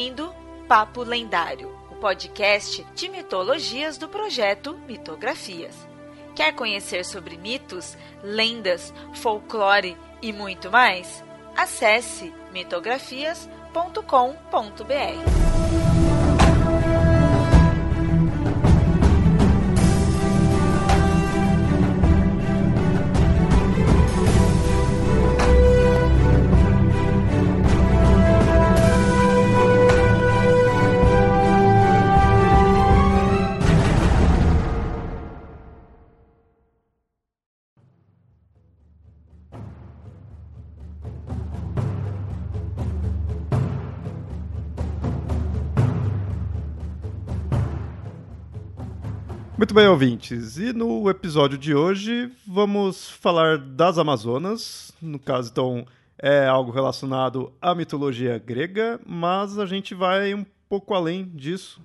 ouvindo Papo Lendário, o podcast de mitologias do projeto Mitografias. Quer conhecer sobre mitos, lendas, folclore e muito mais? Acesse mitografias.com.br. Muito bem, ouvintes. E no episódio de hoje vamos falar das Amazonas. No caso, então, é algo relacionado à mitologia grega, mas a gente vai um pouco além disso,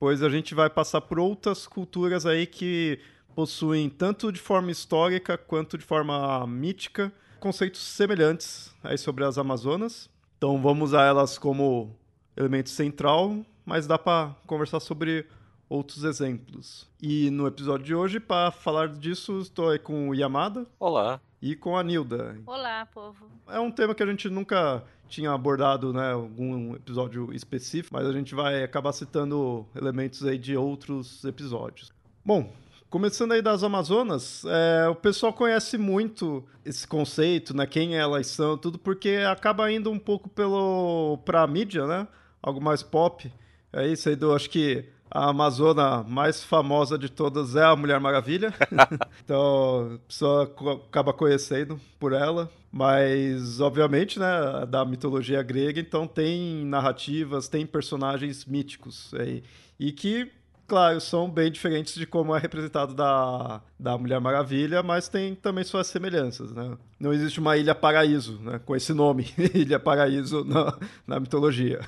pois a gente vai passar por outras culturas aí que possuem, tanto de forma histórica quanto de forma mítica, conceitos semelhantes aí sobre as Amazonas. Então vamos usar elas como elemento central, mas dá para conversar sobre outros exemplos. E no episódio de hoje, para falar disso, estou aí com o Yamada. Olá. E com a Nilda. Olá, povo. É um tema que a gente nunca tinha abordado, né, algum episódio específico, mas a gente vai acabar citando elementos aí de outros episódios. Bom, começando aí das Amazonas, é, o pessoal conhece muito esse conceito, né, quem elas são, tudo porque acaba indo um pouco pelo pra mídia, né, algo mais pop. É isso aí do, acho que a Amazona mais famosa de todas é a Mulher Maravilha. então, a pessoa acaba conhecendo por ela. Mas, obviamente, né, da mitologia grega, então tem narrativas, tem personagens míticos. aí e que, claro, são bem diferentes de como é representado da, da Mulher Maravilha, mas tem também suas semelhanças, né? Não existe uma Ilha Paraíso, né, com esse nome, Ilha Paraíso na, na mitologia.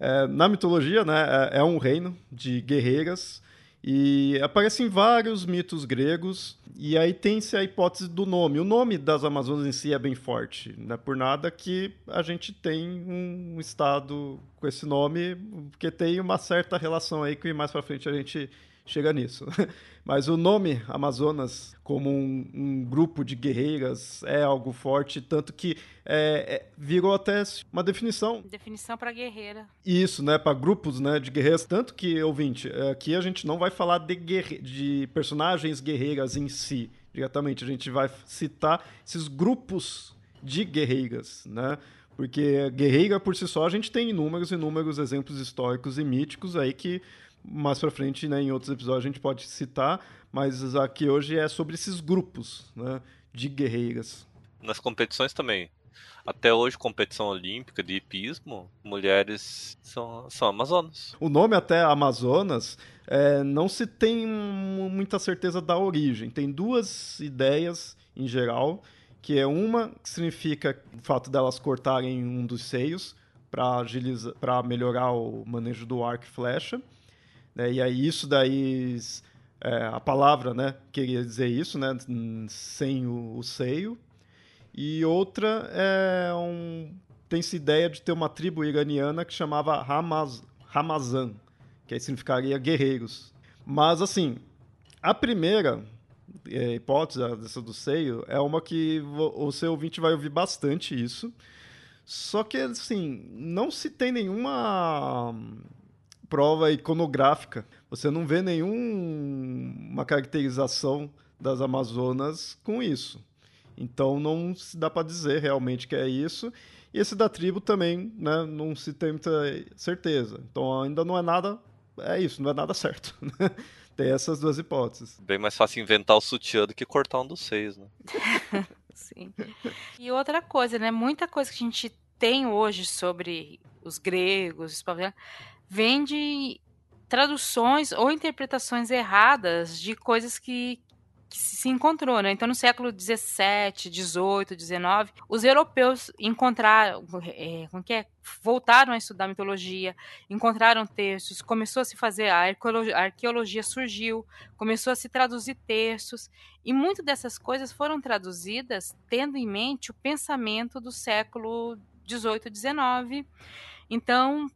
É, na mitologia, né, é, é, um reino de guerreiras e aparecem vários mitos gregos e aí tem-se a hipótese do nome. O nome das Amazonas em si é bem forte, não é por nada que a gente tem um estado com esse nome, porque tem uma certa relação aí que mais para frente a gente chega nisso. Mas o nome Amazonas, como um, um, grupo de guerreiras, é algo forte, tanto que é, é, virou até uma definição. Definição para guerreira. Isso, né? Para grupos né, de guerreiras. Tanto que, ouvinte, aqui a gente não vai falar de, guerre... de personagens guerreiras em si, diretamente. A gente vai citar esses grupos de guerreiras, né? Porque guerreira por si só a gente tem inúmeros, inúmeros exemplos históricos e míticos aí que mais para frente, né, em outros episódios, a gente pode citar, mas aqui hoje é sobre esses grupos né, de guerreiras. Nas competições também. Até hoje, competição olímpica de hipismo, mulheres são, são amazonas. O nome até Amazonas é, não se tem muita certeza da origem. Tem duas ideias em geral, que é uma que significa o fato delas cortarem um dos seios para melhorar o manejo do arco e flecha. Né? E aí isso daí, é, a palavra, né, queria dizer isso, né, sem o, o seio. E outra é um tem-se ideia de ter uma tribo iraniana que chamava Ramaz, Ramazan, que aí significaria guerreiros. Mas, assim, a primeira é, hipótese, dessa do seio, é uma que o seu ouvinte vai ouvir bastante isso. Só que, assim, não se tem nenhuma prova iconográfica. Você não vê nenhuma caracterização das Amazonas com isso. Então não se dá para dizer realmente que é isso. E esse da tribo também né, não se tem muita certeza. Então ainda não é nada. É isso, não é nada certo. Né? tem essas duas hipóteses. Bem mais fácil inventar o sutiã do que cortar um dos seis, né? Sim. E outra coisa, né? Muita coisa que a gente tem hoje sobre os gregos, os vem de traduções ou interpretações erradas de coisas que, que se encontrou, né? Então, no século 17, 18, 19, os europeus encontraram, é, como que é? voltaram a estudar mitologia, encontraram textos, começou a se fazer a arqueologia, a arqueologia surgiu, começou a se traduzir textos, e muitas dessas coisas foram traduzidas tendo em mente o pensamento do século 18, 19. Então,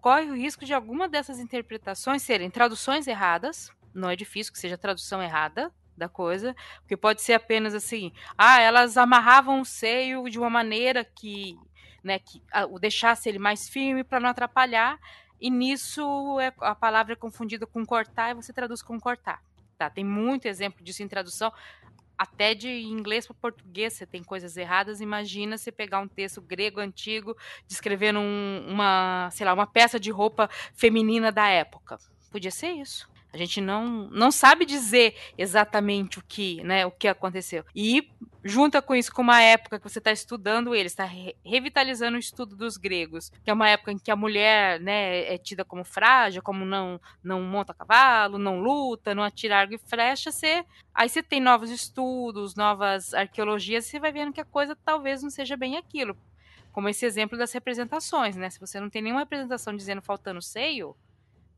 corre o risco de alguma dessas interpretações serem traduções erradas. Não é difícil que seja tradução errada da coisa, porque pode ser apenas assim: ah, elas amarravam o seio de uma maneira que, né, que o deixasse ele mais firme para não atrapalhar. E nisso é, a palavra é confundida com cortar e você traduz com cortar. Tá? Tem muito exemplo disso em tradução até de inglês para português você tem coisas erradas. Imagina você pegar um texto grego antigo descrevendo um, uma, sei lá, uma peça de roupa feminina da época. Podia ser isso. A gente não, não sabe dizer exatamente o que, né, o que aconteceu. E junta com isso com uma época que você está estudando ele, está re revitalizando o estudo dos gregos, que é uma época em que a mulher, né, é tida como frágil, como não não monta cavalo, não luta, não atira arco e flecha, você aí você tem novos estudos, novas arqueologias, você vai vendo que a coisa talvez não seja bem aquilo. Como esse exemplo das representações, né? Se você não tem nenhuma representação dizendo faltando seio,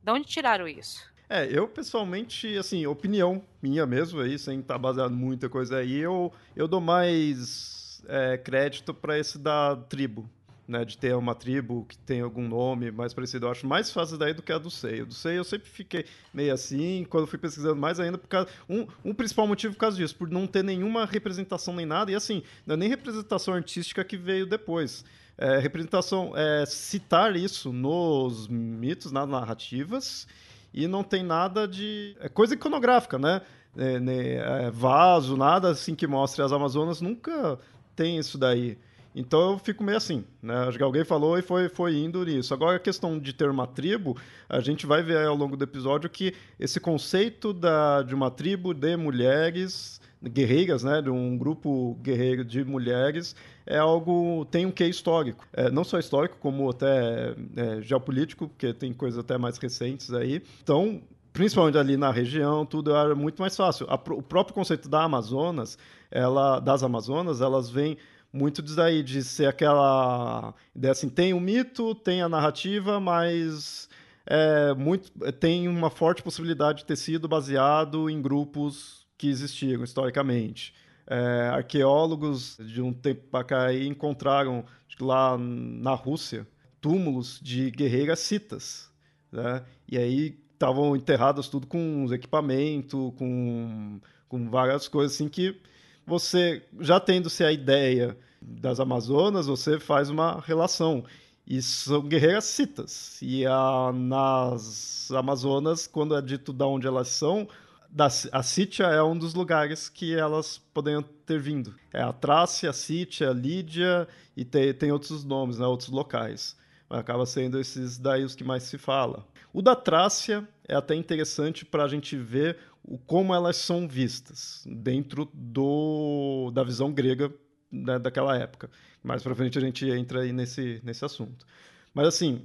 de onde tiraram isso? É, eu pessoalmente, assim, opinião minha mesmo aí, sem estar tá baseado em muita coisa aí, eu, eu dou mais é, crédito para esse da tribo, né? De ter uma tribo que tem algum nome mais parecido. Eu acho mais fácil daí do que a do Sei. Do Sei eu sempre fiquei meio assim, quando fui pesquisando mais ainda, por causa. Um, um principal motivo por causa disso, por não ter nenhuma representação nem nada, e assim, não é nem representação artística que veio depois. É, representação, é, citar isso nos mitos, nas narrativas, e não tem nada de. É coisa iconográfica, né? É, né, é, vaso, nada assim que mostre as Amazonas, nunca tem isso daí. Então eu fico meio assim, né? Acho que alguém falou e foi, foi indo nisso. Agora a questão de ter uma tribo, a gente vai ver ao longo do episódio que esse conceito da, de uma tribo de mulheres guerreiras, né, de um grupo guerreiro de mulheres, é algo tem um quê histórico, é, não só histórico como até é, geopolítico, porque tem coisas até mais recentes aí. Então, principalmente ali na região, tudo era muito mais fácil. A, o próprio conceito da Amazonas, ela, das Amazonas, elas vêm muito disso aí, de ser aquela ideia assim, tem o um mito, tem a narrativa, mas é, muito, tem uma forte possibilidade de ter sido baseado em grupos que existiram historicamente. É, arqueólogos de um tempo para cá encontraram lá na Rússia túmulos de guerreiras citas, né? E aí estavam enterradas tudo com equipamento, com, com várias coisas assim que você já tendo-se a ideia das Amazonas, você faz uma relação. E são guerreiras citas. E a, nas Amazonas, quando é dito de onde elas são, da, a Sítia é um dos lugares que elas poderiam ter vindo. É a Trácia, a Sítia, a Lídia e tem, tem outros nomes, né, outros locais. Mas acaba sendo esses daí os que mais se fala. O da Trácia é até interessante para a gente ver o, como elas são vistas dentro do, da visão grega né, daquela época. Mais para frente a gente entra aí nesse, nesse assunto. Mas assim,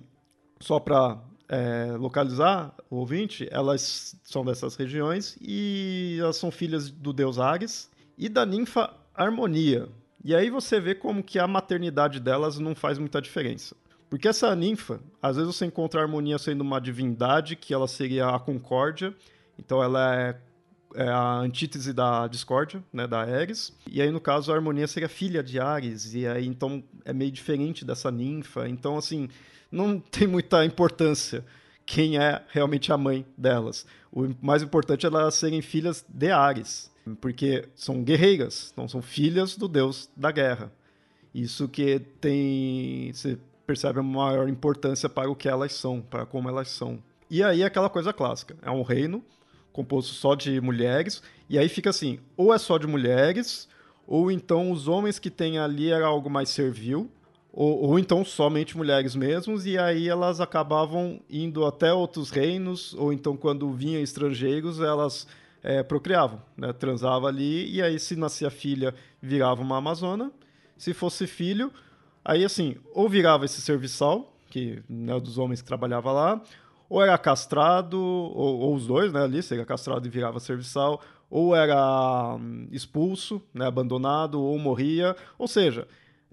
só para é, localizar o ouvinte, elas são dessas regiões e elas são filhas do deus Ares e da ninfa Harmonia. E aí você vê como que a maternidade delas não faz muita diferença. Porque essa ninfa, às vezes você encontra a Harmonia sendo uma divindade, que ela seria a concórdia, então ela é, é a antítese da discórdia, né, da Ares. E aí, no caso, a Harmonia seria filha de Ares, e aí então é meio diferente dessa ninfa. Então, assim, não tem muita importância quem é realmente a mãe delas. O mais importante é elas serem filhas de Ares, porque são guerreiras, não são filhas do deus da guerra. Isso que tem, você percebe a maior importância para o que elas são, para como elas são. E aí é aquela coisa clássica, é um reino composto só de mulheres, e aí fica assim, ou é só de mulheres, ou então os homens que tem ali era algo mais servil, ou, ou, então somente mulheres mesmos, e aí elas acabavam indo até outros reinos, ou então quando vinham estrangeiros, elas é, procriavam, né? transava ali, e aí se nascia filha, virava uma amazona, se fosse filho, aí assim, ou virava esse serviçal, que né, dos homens que trabalhava lá, ou era castrado, ou, ou os dois, né, ali, seria castrado e virava serviçal, ou era hum, expulso, né, abandonado, ou morria, ou seja,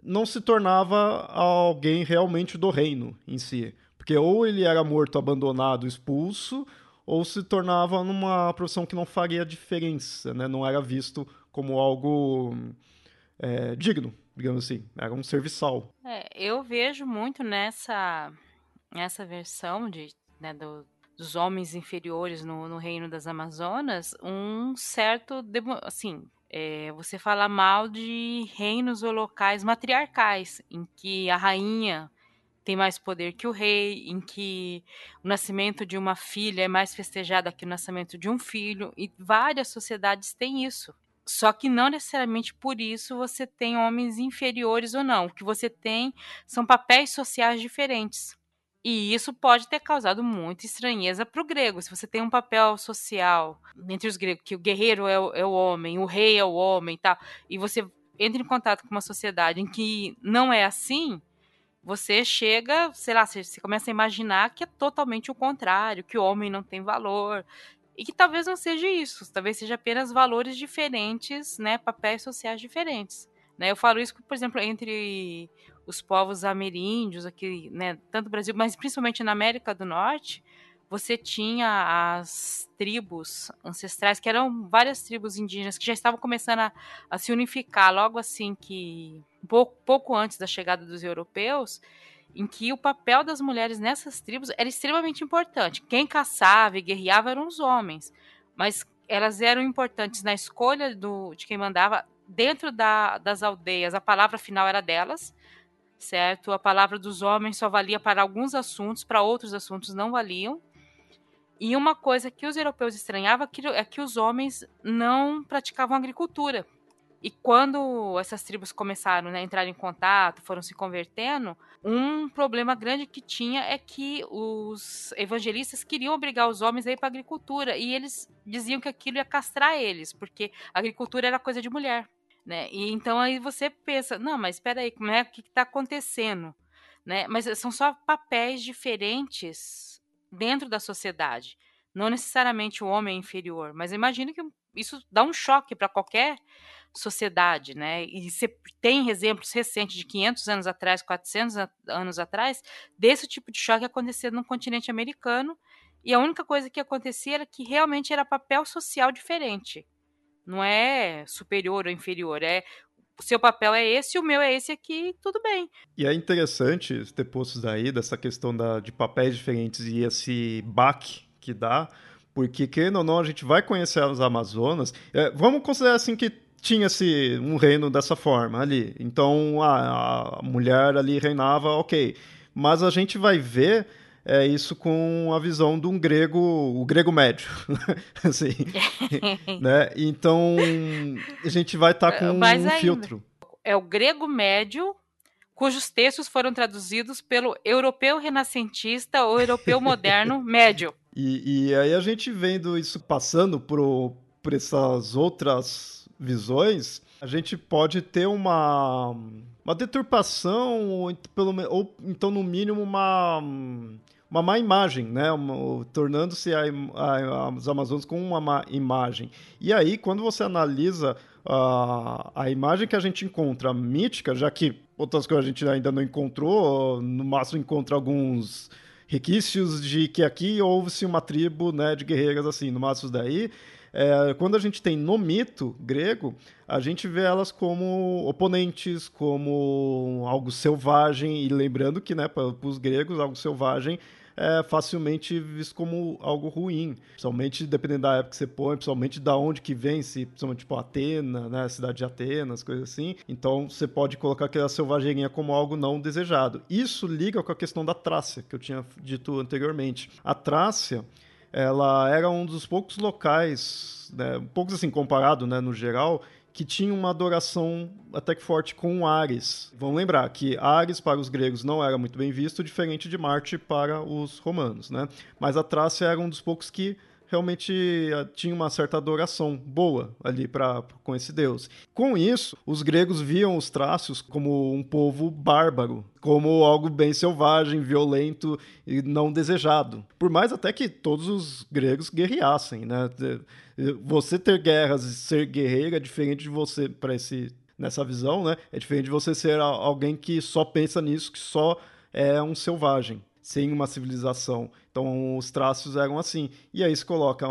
não se tornava alguém realmente do reino em si. Porque ou ele era morto, abandonado, expulso, ou se tornava numa profissão que não faria diferença, né? não era visto como algo é, digno, digamos assim, era um serviçal. É, eu vejo muito nessa essa versão de, né, do, dos homens inferiores no, no, reino das Amazonas, um certo, assim, é, você fala mal de reinos ou locais matriarcais, em que a rainha tem mais poder que o rei, em que o nascimento de uma filha é mais festejado que o nascimento de um filho, e várias sociedades têm isso. Só que não necessariamente por isso você tem homens inferiores ou não. O que você tem são papéis sociais diferentes. E isso pode ter causado muita estranheza para o grego. Se você tem um papel social entre os gregos, que o guerreiro é o, é o homem, o rei é o homem e tal, e você entra em contato com uma sociedade em que não é assim, você chega, sei lá, você, começa a imaginar que é totalmente o contrário, que o homem não tem valor. E que talvez não seja isso, talvez seja apenas valores diferentes, né, papéis sociais diferentes. Né? Eu falo isso, por exemplo, entre os povos ameríndios aqui, né, tanto no Brasil, mas principalmente na América do Norte, você tinha as tribos ancestrais, que eram várias tribos indígenas que já estavam começando a, a se unificar logo assim que pouco, pouco antes da chegada dos europeus, em que o papel das mulheres nessas tribos era extremamente importante. Quem caçava e guerreava eram os homens, mas elas eram importantes na escolha do, de quem mandava dentro da, das aldeias. A palavra final era delas, certo? A palavra dos homens só valia para alguns assuntos, para outros assuntos não valiam. E uma coisa que os europeus estranhavam é que os homens não praticavam agricultura. E quando essas tribos começaram né, a entrar em contato, foram se convertendo, um problema grande que tinha é que os evangelistas queriam obrigar os homens a ir para a agricultura e eles diziam que aquilo ia castrar eles, porque a agricultura era coisa de mulher. Né? E então aí você pensa, não, mas espera aí, como é o que está acontecendo? Né? Mas são só papéis diferentes dentro da sociedade. Não necessariamente o homem é inferior, mas imagina que isso dá um choque para qualquer sociedade, né? E você tem exemplos recentes de 500 anos atrás, 400 anos atrás, desse tipo de choque acontecendo no continente americano, e a única coisa que acontecia era que realmente era papel social diferente. Não é superior ou inferior, é o seu papel é esse, o meu é esse aqui, tudo bem. E é interessante ter posto daí dessa questão da, de papéis diferentes e esse baque que dá, porque querendo ou não, a gente vai conhecer as Amazonas. É, vamos considerar assim que tinha-se um reino dessa forma ali. Então a, a mulher ali reinava, ok. Mas a gente vai ver é isso com a visão de um grego, o grego médio, assim, né? Então a gente vai estar tá com um ainda, filtro. É o grego médio cujos textos foram traduzidos pelo europeu renascentista ou europeu moderno médio. E, e, aí a gente vendo isso passando por, por essas outras visões, a gente pode ter uma, uma deturpação, ou, pelo, ou então, no mínimo, uma uma má imagem, né? tornando-se as Amazonas com uma má imagem. E aí, quando você analisa a, a imagem que a gente encontra mítica, já que outras coisas a gente ainda não encontrou, no máximo encontra alguns requisitos de que aqui houve-se uma tribo né, de guerreiras assim, no máximo daí. É, quando a gente tem no mito grego, a gente vê elas como oponentes, como algo selvagem, e lembrando que né, para os gregos, algo selvagem é facilmente visto como algo ruim. Principalmente dependendo da época que você põe, principalmente da onde que vem, se principalmente tipo Atena, né, cidade de Atenas, coisas assim. Então você pode colocar aquela selvageirinha como algo não desejado. Isso liga com a questão da Trácia, que eu tinha dito anteriormente. A Trácia, ela era um dos poucos locais, né, poucos assim comparado, né, no geral, que tinha uma adoração até que forte com Ares. Vamos lembrar que Ares para os gregos não era muito bem visto, diferente de Marte para os romanos, né? Mas a Trácia era um dos poucos que realmente eh, tinha uma certa adoração boa ali para com esse deus. Com isso, os gregos viam os trácios como um povo bárbaro, como algo bem selvagem, violento e não desejado. Por mais até que todos os gregos guerreassem, né? Você ter guerras e ser guerreiro é diferente de você para esse nessa visão, né? É diferente de você ser alguém que só pensa nisso, que só é um selvagem sem uma civilização. Então os traços eram assim. E aí se coloca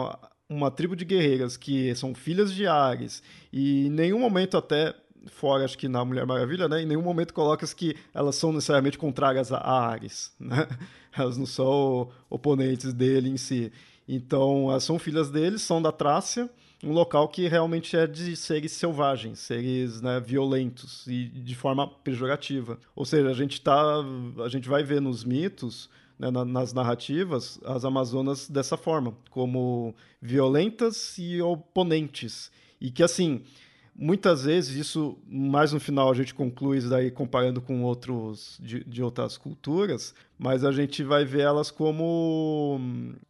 uma tribo de guerreiras que são filhas de Ares e em nenhum momento até fora acho que na Mulher Maravilha, né? Em nenhum momento coloca que elas são necessariamente contrárias a Ares, né? Elas não são oponentes dele em si. Então, elas são filhas dele, são da Trácia, um local que realmente é de seres selvagens, seres né, violentos e de forma pejorativa. Ou seja, a gente tá, a gente vai ver nos mitos, né, nas narrativas, as Amazonas dessa forma, como violentas e oponentes. E que assim, muitas vezes isso, mais no final a gente conclui isso daí comparando com outros de, de, outras culturas, mas a gente vai ver elas como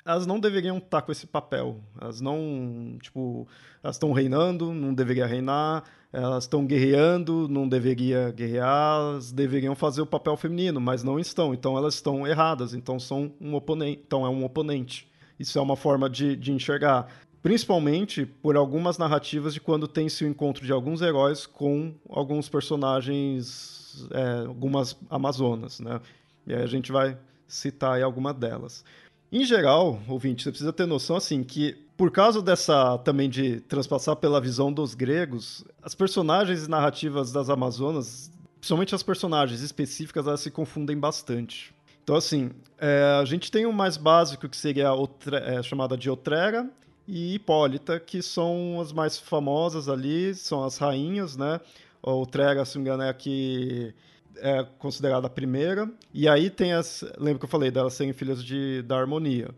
elas não deveriam estar com esse papel. Elas não, tipo, elas estão reinando, não deveria reinar, elas estão guerreando, não deveria guerrear, elas deveriam fazer o papel feminino, mas não estão. Então elas estão erradas, então são um oponente, então é um oponente. Isso é uma forma de, de enxergar principalmente por algumas narrativas de quando tem-se o encontro de alguns heróis com alguns personagens, é, algumas Amazonas, né? E aí a gente vai citar aí alguma delas. Em geral, ouvinte, você precisa ter noção assim que por causa dessa também de transpassar pela visão dos gregos, as personagens e narrativas das Amazonas, principalmente as personagens específicas, elas se confundem bastante. Então, assim, é, a gente tem o mais básico, que seria a outra, é, chamada de Otrera, e Hipólita, que são as mais famosas ali, são as rainhas, né? O Trega, se não me engano, é a que é considerada a primeira. E aí tem as. Lembra que eu falei delas serem filhas de, da harmonia.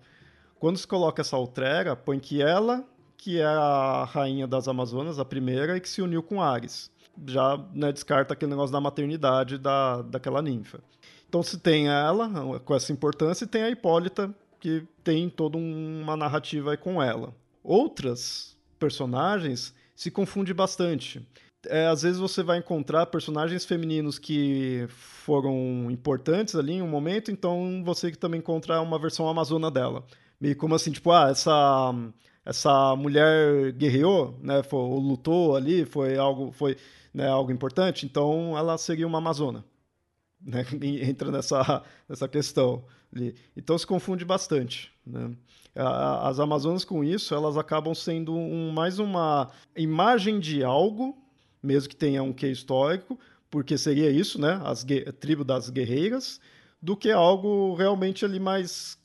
Quando se coloca essa Outrera, põe que ela, que é a rainha das Amazonas, a primeira, e que se uniu com Ares. Já né, descarta aquele negócio da maternidade da, daquela ninfa. Então se tem ela, com essa importância, e tem a Hipólita, que tem toda uma narrativa com ela. Outras personagens se confunde bastante. É, às vezes você vai encontrar personagens femininos que foram importantes ali em um momento, então você também encontra uma versão amazona dela. Meio como assim, tipo, ah, essa, essa mulher guerreou, né, foi, lutou ali, foi algo, foi, né, algo importante, então ela seria uma amazona. Né, entra nessa, nessa questão. Então se confunde bastante. Né? As Amazonas, com isso, elas acabam sendo um, mais uma imagem de algo, mesmo que tenha um quê histórico, porque seria isso, né? As a tribo das guerreiras, do que algo realmente ali mais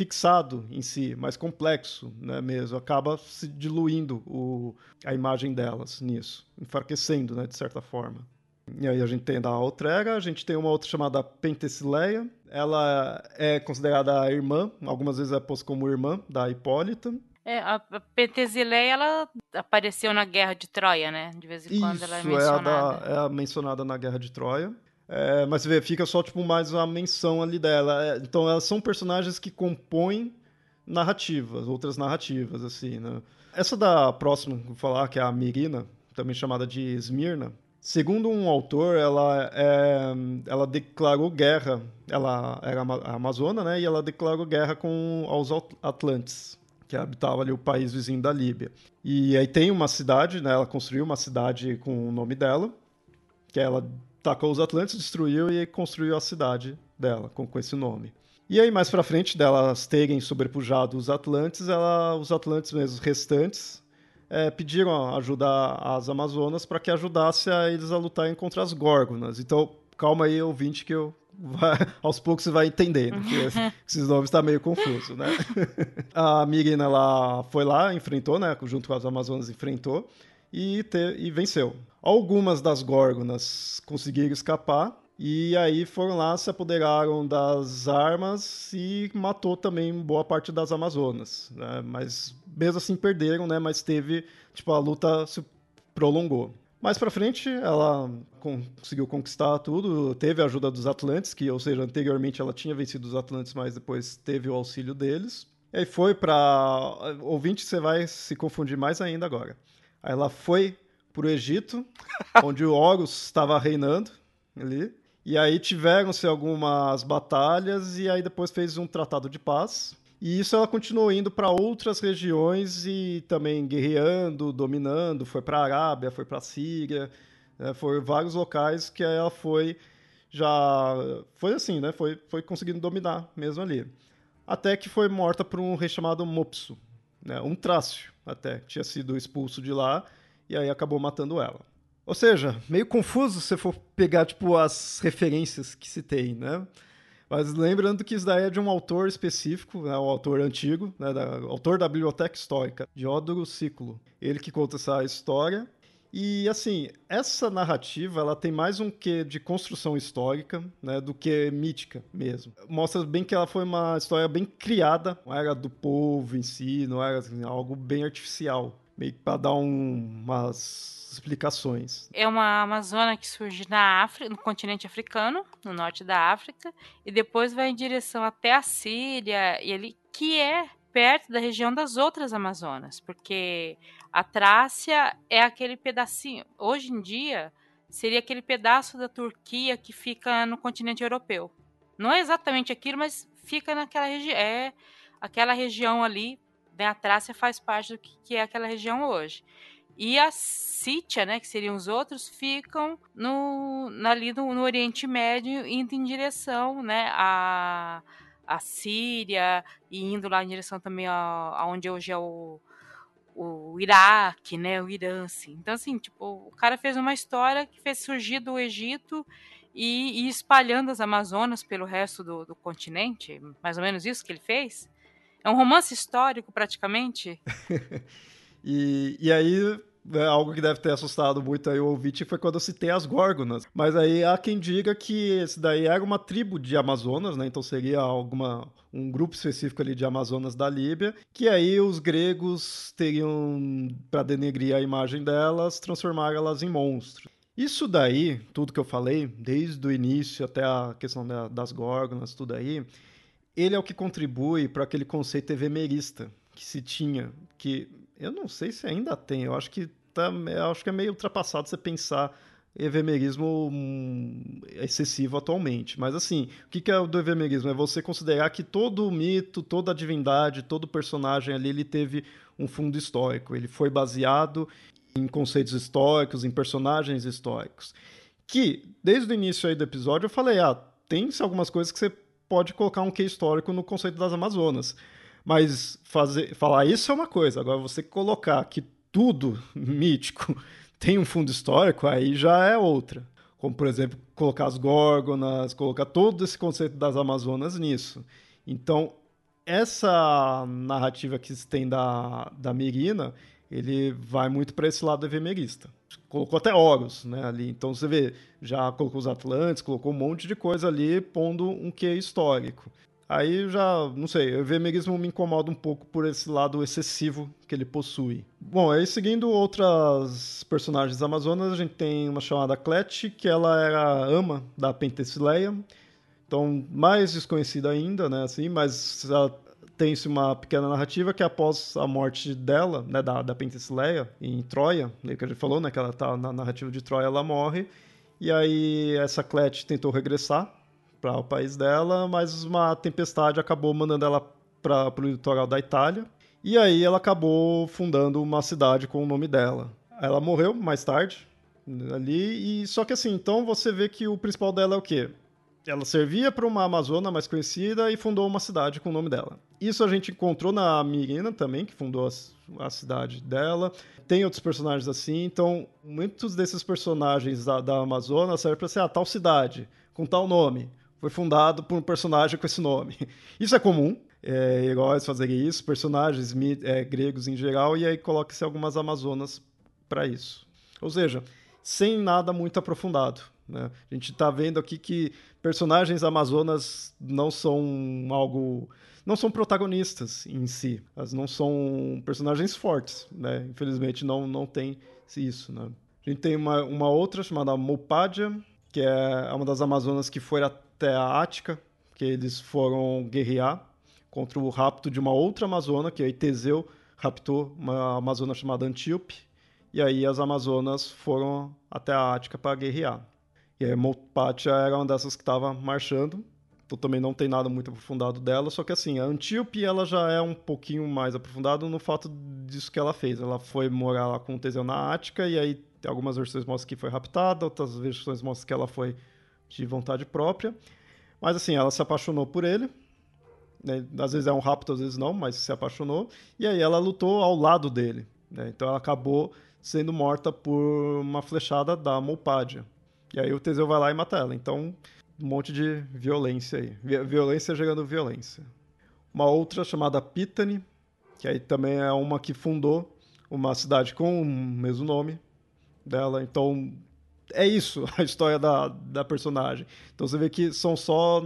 fixado em si, mais complexo, né, mesmo, acaba se diluindo o, a imagem delas nisso, enfraquecendo, né, de certa forma. E aí a gente tem da Outrega, a gente tem uma outra chamada Pentesileia. Ela é considerada a irmã, algumas vezes é posta como irmã da Hipólita. É, a Pentesileia, ela apareceu na Guerra de Troia, né? De vez em quando Isso, ela é mencionada. É, a da, é a mencionada na Guerra de Troia. É, mas vê, fica só tipo mais uma menção ali dela. É, então elas são personagens que compõem narrativas, outras narrativas, assim, né? Essa da próxima, vou falar, que é a Mirina, também chamada de Esmirna, Segundo um autor, ela, é, ela declarou guerra. Ela era a Amazona, né? E ela declarou guerra com aos Atlantes, que habitava ali o país vizinho da Líbia. E aí tem uma cidade, né? Ela construiu uma cidade com o nome dela, que ela tacou os Atlantes, destruiu e construiu a cidade dela com, com esse nome. E aí mais para frente delas terem sobrepujado os Atlantes, ela, os Atlantes mesmo restantes é, pediram ajuda às Amazonas para que ajudasse a eles a lutarem contra as Górgonas. Então, calma aí, ouvinte, que eu vai, aos poucos você vai entendendo, porque esses nomes estão tá meio confusos, né? a Mirina, ela foi lá, enfrentou, né? Junto com as Amazonas, enfrentou e, te, e venceu. Algumas das Górgonas conseguiram escapar, e aí foram lá, se apoderaram das armas e matou também boa parte das Amazonas. Né? Mas mesmo assim perderam, né? Mas teve, tipo, a luta se prolongou. Mais para frente, ela conseguiu conquistar tudo, teve a ajuda dos Atlantes, que, ou seja, anteriormente ela tinha vencido os Atlantes, mas depois teve o auxílio deles. E aí foi para ouvinte, você vai se confundir mais ainda agora. Aí ela foi para o Egito, onde o Horus estava reinando ali. E aí tiveram-se algumas batalhas e aí depois fez um tratado de paz. E isso ela continuou indo para outras regiões e também guerreando, dominando, foi para a Arábia, foi para a Síria, né? foi vários locais que ela foi já foi assim, né? Foi foi conseguindo dominar mesmo ali. Até que foi morta por um rei chamado Mopsu, né? Um trácio até, tinha sido expulso de lá e aí acabou matando ela. Ou seja, meio confuso se for pegar tipo as referências que se tem, né? Mas lembrando que isso daí é de um autor específico, né, um autor antigo, né, da, autor da Biblioteca Histórica, Diodoro Ciclo. Ele que conta essa história. E assim, essa narrativa ela tem mais um quê de construção histórica né, do que mítica mesmo. Mostra bem que ela foi uma história bem criada, não era do povo em si, não era assim, algo bem artificial, meio que para dar um, umas explicações. É uma Amazônia que surge na África, no continente africano, no norte da África, e depois vai em direção até a Síria, e ali, que é perto da região das outras Amazonas, porque a Trácia é aquele pedacinho. Hoje em dia, seria aquele pedaço da Turquia que fica no continente europeu. Não é exatamente aquilo, mas fica naquela região. É aquela região ali, né? A Trácia faz parte do que, que é aquela região hoje. E a Sítia, né, que seriam os outros, ficam no, ali no, no Oriente Médio, indo em direção né, a, a Síria e indo lá em direção também aonde hoje é o, o Iraque, né, o Irã, assim. Então, assim, tipo, o cara fez uma história que fez surgir do Egito e, e espalhando as Amazonas pelo resto do, do continente, mais ou menos isso que ele fez. É um romance histórico, praticamente. e, e aí, algo que deve ter assustado muito aí o ouvinte foi quando eu citei as Górgonas. Mas aí há quem diga que esse daí era uma tribo de Amazonas, né? Então seria alguma um grupo específico ali de Amazonas da Líbia, que aí os gregos teriam, para denegrir a imagem delas, transformar elas em monstros. Isso daí, tudo que eu falei, desde o início até a questão da, das górgonas, tudo aí, ele é o que contribui para aquele conceito evemerista que se tinha, que eu não sei se ainda tem, eu acho que tá, eu acho que é meio ultrapassado você pensar evemerismo hum, excessivo atualmente. Mas assim, o que é o do evemerismo? É você considerar que todo mito, toda divindade, todo personagem ali, ele teve um fundo histórico. Ele foi baseado em conceitos históricos, em personagens históricos. Que, desde o início aí do episódio, eu falei, ah, tem algumas coisas que você pode colocar um que histórico no conceito das Amazonas. Mas fazer, falar isso é uma coisa. Agora, você colocar que tudo mítico tem um fundo histórico, aí já é outra. Como, por exemplo, colocar as górgonas, colocar todo esse conceito das Amazonas nisso. Então, essa narrativa que se tem da, da Mirina, ele vai muito para esse lado evemerista. Colocou até Horus né, ali. Então, você vê, já colocou os Atlantes, colocou um monte de coisa ali, pondo um quê histórico. Aí já, não sei, o evemerismo me incomoda um pouco por esse lado excessivo que ele possui. Bom, aí seguindo outras personagens amazonas, a gente tem uma chamada Clet, que ela era ama da Penthesilea. Então, mais desconhecida ainda, né, assim, mas tem-se uma pequena narrativa que após a morte dela, né, da, da Penthesilea, em Troia, né, que a gente falou, né, que ela tá na narrativa de Troia, ela morre, e aí essa Clet tentou regressar para o país dela, mas uma tempestade acabou mandando ela para o litoral da Itália. E aí ela acabou fundando uma cidade com o nome dela. Ela morreu mais tarde ali e só que assim, então você vê que o principal dela é o quê? Ela servia para uma amazona mais conhecida e fundou uma cidade com o nome dela. Isso a gente encontrou na Mirina também, que fundou a, a cidade dela. Tem outros personagens assim, então muitos desses personagens da, da Amazônia servem para ser a ah, tal cidade, com tal nome foi fundado por um personagem com esse nome. Isso é comum, é, heróis fazerem isso, personagens é, gregos em geral, e aí coloca-se algumas Amazonas para isso. Ou seja, sem nada muito aprofundado. Né? A gente está vendo aqui que personagens amazonas não são algo. não são protagonistas em si. Elas não são personagens fortes. Né? Infelizmente não, não tem isso. Né? A gente tem uma, uma outra chamada Mopadia, que é uma das Amazonas que foi até a Ática, que eles foram guerrear contra o rapto de uma outra Amazona, que aí Teseu raptou uma Amazona chamada Antíope, e aí as Amazonas foram até a Ática para guerrear. E aí Mopatia era uma dessas que estava marchando, então também não tem nada muito aprofundado dela, só que assim, a Antíope ela já é um pouquinho mais aprofundado no fato disso que ela fez. Ela foi morar lá com o Teseu na Ática, e aí algumas versões mostram que foi raptada, outras versões mostram que ela foi de vontade própria. Mas assim, ela se apaixonou por ele. Né? Às vezes é um rapto, às vezes não, mas se apaixonou. E aí ela lutou ao lado dele. Né? Então ela acabou sendo morta por uma flechada da Molpádia. E aí o Teseu vai lá e mata ela. Então, um monte de violência aí. Violência gerando violência. Uma outra chamada Pitane, que aí também é uma que fundou uma cidade com o mesmo nome dela. Então, é isso a história da, da personagem. Então você vê que são só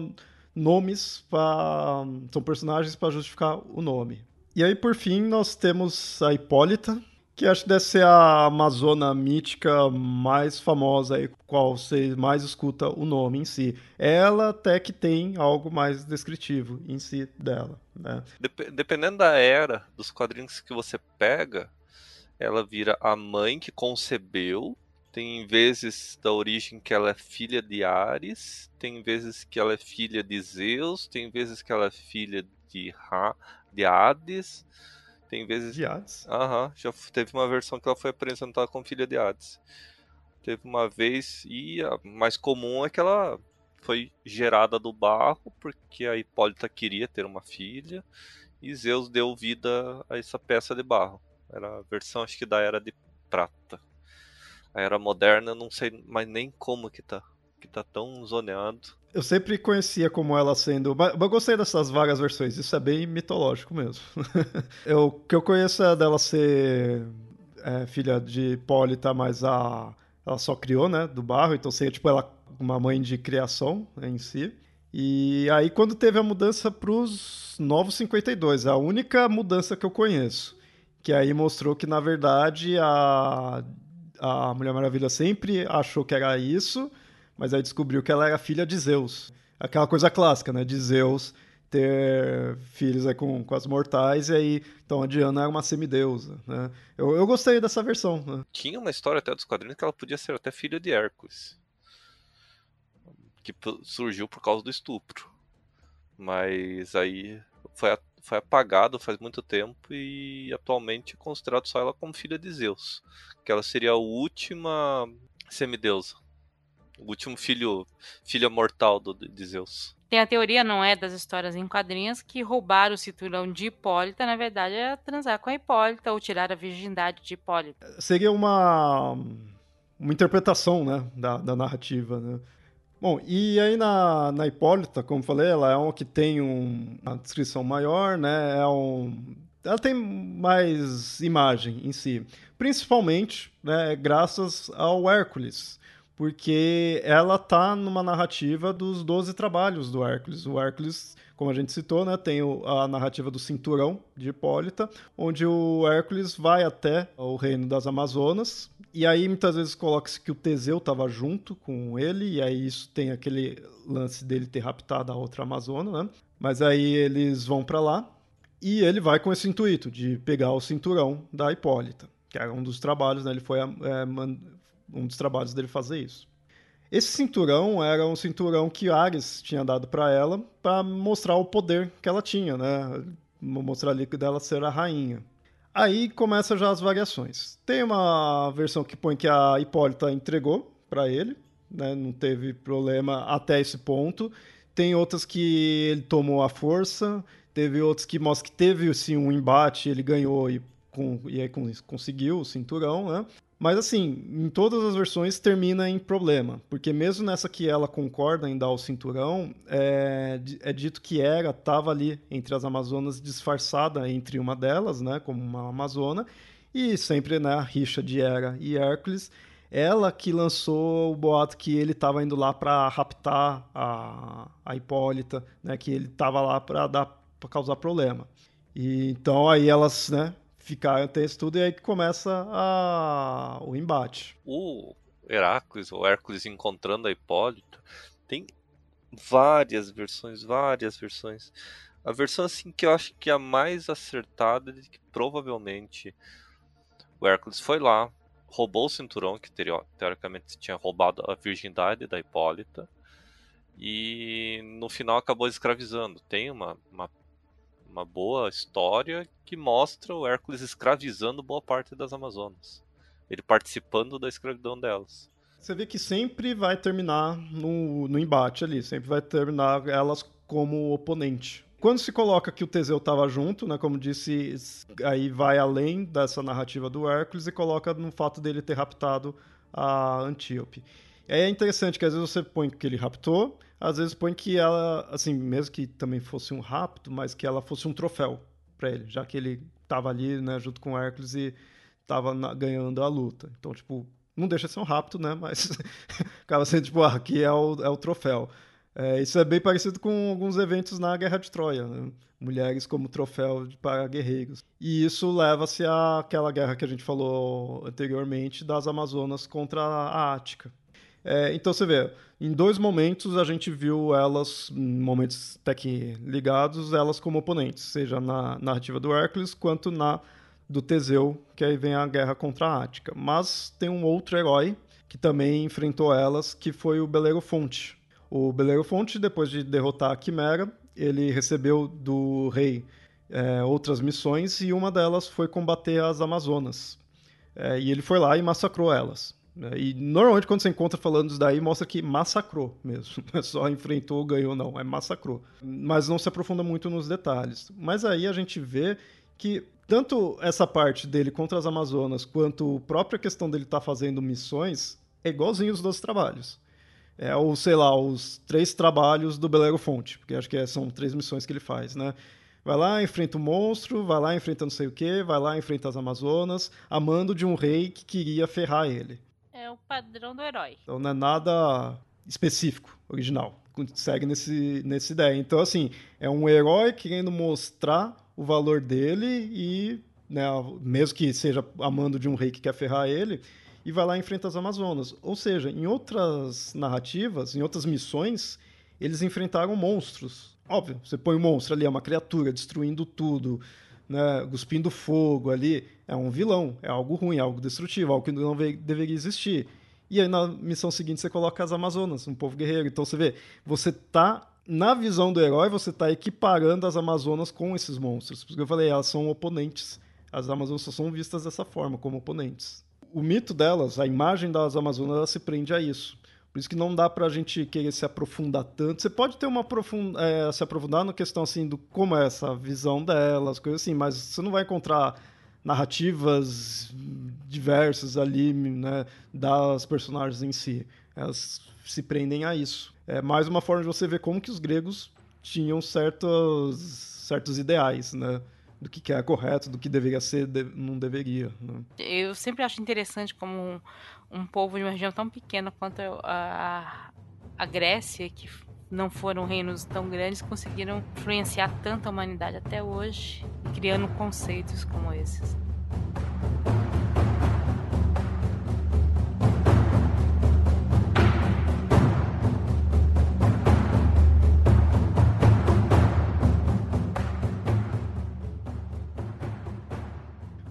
nomes para são personagens para justificar o nome. E aí por fim nós temos a Hipólita, que acho que deve ser a amazona mítica mais famosa aí, qual você mais escuta o nome em si. Ela até que tem algo mais descritivo em si dela, né? Dep dependendo da era dos quadrinhos que você pega, ela vira a mãe que concebeu tem vezes da origem que ela é filha de Ares, tem vezes que ela é filha de Zeus, tem vezes que ela é filha de, ha de Hades, tem vezes. De Hades? Aham, já teve uma versão que ela foi apresentada como filha de Hades. Teve uma vez, e a mais comum é que ela foi gerada do barro, porque a Hipólita queria ter uma filha, e Zeus deu vida a essa peça de barro. Era a versão, acho que da Era de Prata. A era moderna, não sei mais nem como que tá. Que tá tão zoneado. Eu sempre conhecia como ela sendo. Mas eu gostei dessas várias versões, isso é bem mitológico mesmo. eu, o que eu conheço é dela ser é, filha de Hipólita, mas a, ela só criou, né? Do barro, então seria tipo ela uma mãe de criação né, em si. E aí, quando teve a mudança para os Novos 52, a única mudança que eu conheço, que aí mostrou que, na verdade, a a Mulher Maravilha sempre achou que era isso, mas aí descobriu que ela era filha de Zeus. Aquela coisa clássica, né? De Zeus ter filhos aí com, com as mortais, e aí, então a Diana era uma semideusa, né? Eu, eu gostei dessa versão. Né? Tinha uma história até dos quadrinhos que ela podia ser até filha de Hércules. Que surgiu por causa do estupro. Mas aí foi, foi apagado faz muito tempo e atualmente é considerado só ela como filha de Zeus. Que ela seria a última semideusa. O último filho, filha mortal do, de Zeus. Tem a teoria, não é, das histórias em quadrinhos, que roubar o cinturão de Hipólita, na verdade, é transar com a Hipólita ou tirar a virgindade de Hipólita. Seria uma, uma interpretação, né, da, da narrativa, né? Bom, e aí na, na Hipólita, como falei, ela é uma que tem um, uma descrição maior, né? É um, ela tem mais imagem em si. Principalmente né, graças ao Hércules, porque ela tá numa narrativa dos 12 trabalhos do Hércules. O Hércules, como a gente citou, né, tem a narrativa do cinturão de Hipólita, onde o Hércules vai até o reino das Amazonas e aí muitas vezes coloca-se que o Teseu estava junto com ele, e aí isso tem aquele lance dele ter raptado a outra Amazona, né? Mas aí eles vão para lá e ele vai com esse intuito de pegar o cinturão da Hipólita, que era um dos trabalhos, né? Ele foi é, um dos trabalhos dele fazer isso. Esse cinturão era um cinturão que Ares tinha dado para ela para mostrar o poder que ela tinha, né? Mostrar ali que dela ser a rainha. Aí começa já as variações. Tem uma versão que põe que a Hipólita entregou para ele, né? não teve problema até esse ponto. Tem outras que ele tomou a força, teve outras que mostram que teve sim um embate, ele ganhou e, com, e aí conseguiu o cinturão, né? Mas assim, em todas as versões termina em problema, porque mesmo nessa que ela concorda em dar o cinturão, é, é dito que Hera estava ali entre as Amazonas disfarçada entre uma delas, né, como uma Amazona, e sempre na né, rixa de Hera e Hércules, ela que lançou o boato que ele estava indo lá para raptar a, a Hipólita, né, que ele estava lá para dar para causar problema. E então aí elas, né, ficar esse tudo e aí que começa a... o embate. O Heracles, ou Hércules encontrando a Hipólita, tem várias versões, várias versões. A versão assim que eu acho que é a mais acertada é que provavelmente o Hércules foi lá, roubou o cinturão que teoricamente tinha roubado a virgindade da Hipólita e no final acabou escravizando. Tem uma, uma uma boa história que mostra o Hércules escravizando boa parte das Amazonas. Ele participando da escravidão delas. Você vê que sempre vai terminar no, no embate ali, sempre vai terminar elas como oponente. Quando se coloca que o Teseu estava junto, né, como disse, aí vai além dessa narrativa do Hércules e coloca no fato dele ter raptado a Antíope. É interessante que às vezes você põe que ele raptou, às vezes põe que ela, assim, mesmo que também fosse um rapto, mas que ela fosse um troféu para ele, já que ele estava ali, né, junto com Hércules e estava ganhando a luta. Então, tipo, não deixa de ser um rapto, né, mas acaba sendo, tipo, ah, aqui é o, é o troféu. É, isso é bem parecido com alguns eventos na Guerra de Troia, né? mulheres como troféu para guerreiros. E isso leva-se àquela guerra que a gente falou anteriormente das Amazonas contra a Ática. É, então você vê, em dois momentos a gente viu elas, em momentos até que ligados, elas como oponentes, seja na narrativa do Hércules quanto na do Teseu, que aí vem a guerra contra a Ática. Mas tem um outro herói que também enfrentou elas, que foi o Belerofonte. O Belerofonte, depois de derrotar a Quimera, ele recebeu do rei é, outras missões e uma delas foi combater as Amazonas. É, e ele foi lá e massacrou elas. Né? E normalmente quando você encontra falando isso daí, mostra que massacrou mesmo. Não é só enfrentou, ganhou, não. É massacrou. Mas não se aprofunda muito nos detalhes. Mas aí a gente vê que tanto essa parte dele contra as Amazonas, quanto a própria questão dele estar tá fazendo missões, é igualzinho os dois trabalhos. É, ou sei lá, os três trabalhos do Belero Fonte, porque acho que são três missões que ele faz, né? Vai lá, enfrenta o um monstro, vai lá, enfrenta não sei o que, vai lá, enfrenta as Amazonas, a mando de um rei que queria ferrar ele. É o padrão do herói. Então não é nada específico, original. Segue nesse, nessa ideia. Então, assim, é um herói querendo mostrar o valor dele e, né, mesmo que seja a mando de um rei que quer ferrar ele, e vai lá e enfrenta as Amazonas. Ou seja, em outras narrativas, em outras missões, eles enfrentaram monstros. Óbvio, você põe um monstro ali, é uma criatura destruindo tudo, né, cuspindo fogo ali, é um vilão, é algo ruim, é algo destrutivo, algo que não deveria existir. E aí na missão seguinte você coloca as Amazonas, um povo guerreiro. Então você vê, você tá na visão do herói, você tá equiparando as Amazonas com esses monstros. Porque eu falei, elas são oponentes. As Amazonas só são vistas dessa forma, como oponentes. O mito delas, a imagem das Amazonas, ela se prende a isso. Por isso que não dá para a gente querer se aprofundar tanto. Você pode ter uma. É, se aprofundar na questão assim do como é essa visão delas, coisas assim, mas você não vai encontrar narrativas diversas ali, né, das personagens em si. Elas se prendem a isso. É mais uma forma de você ver como que os gregos tinham certos certos ideais, né? do que é correto, do que deveria ser, não deveria. Né? Eu sempre acho interessante como um, um, povo de uma região tão pequena quanto a, a Grécia, que não foram reinos tão grandes, conseguiram influenciar tanta humanidade até hoje, criando conceitos como esses.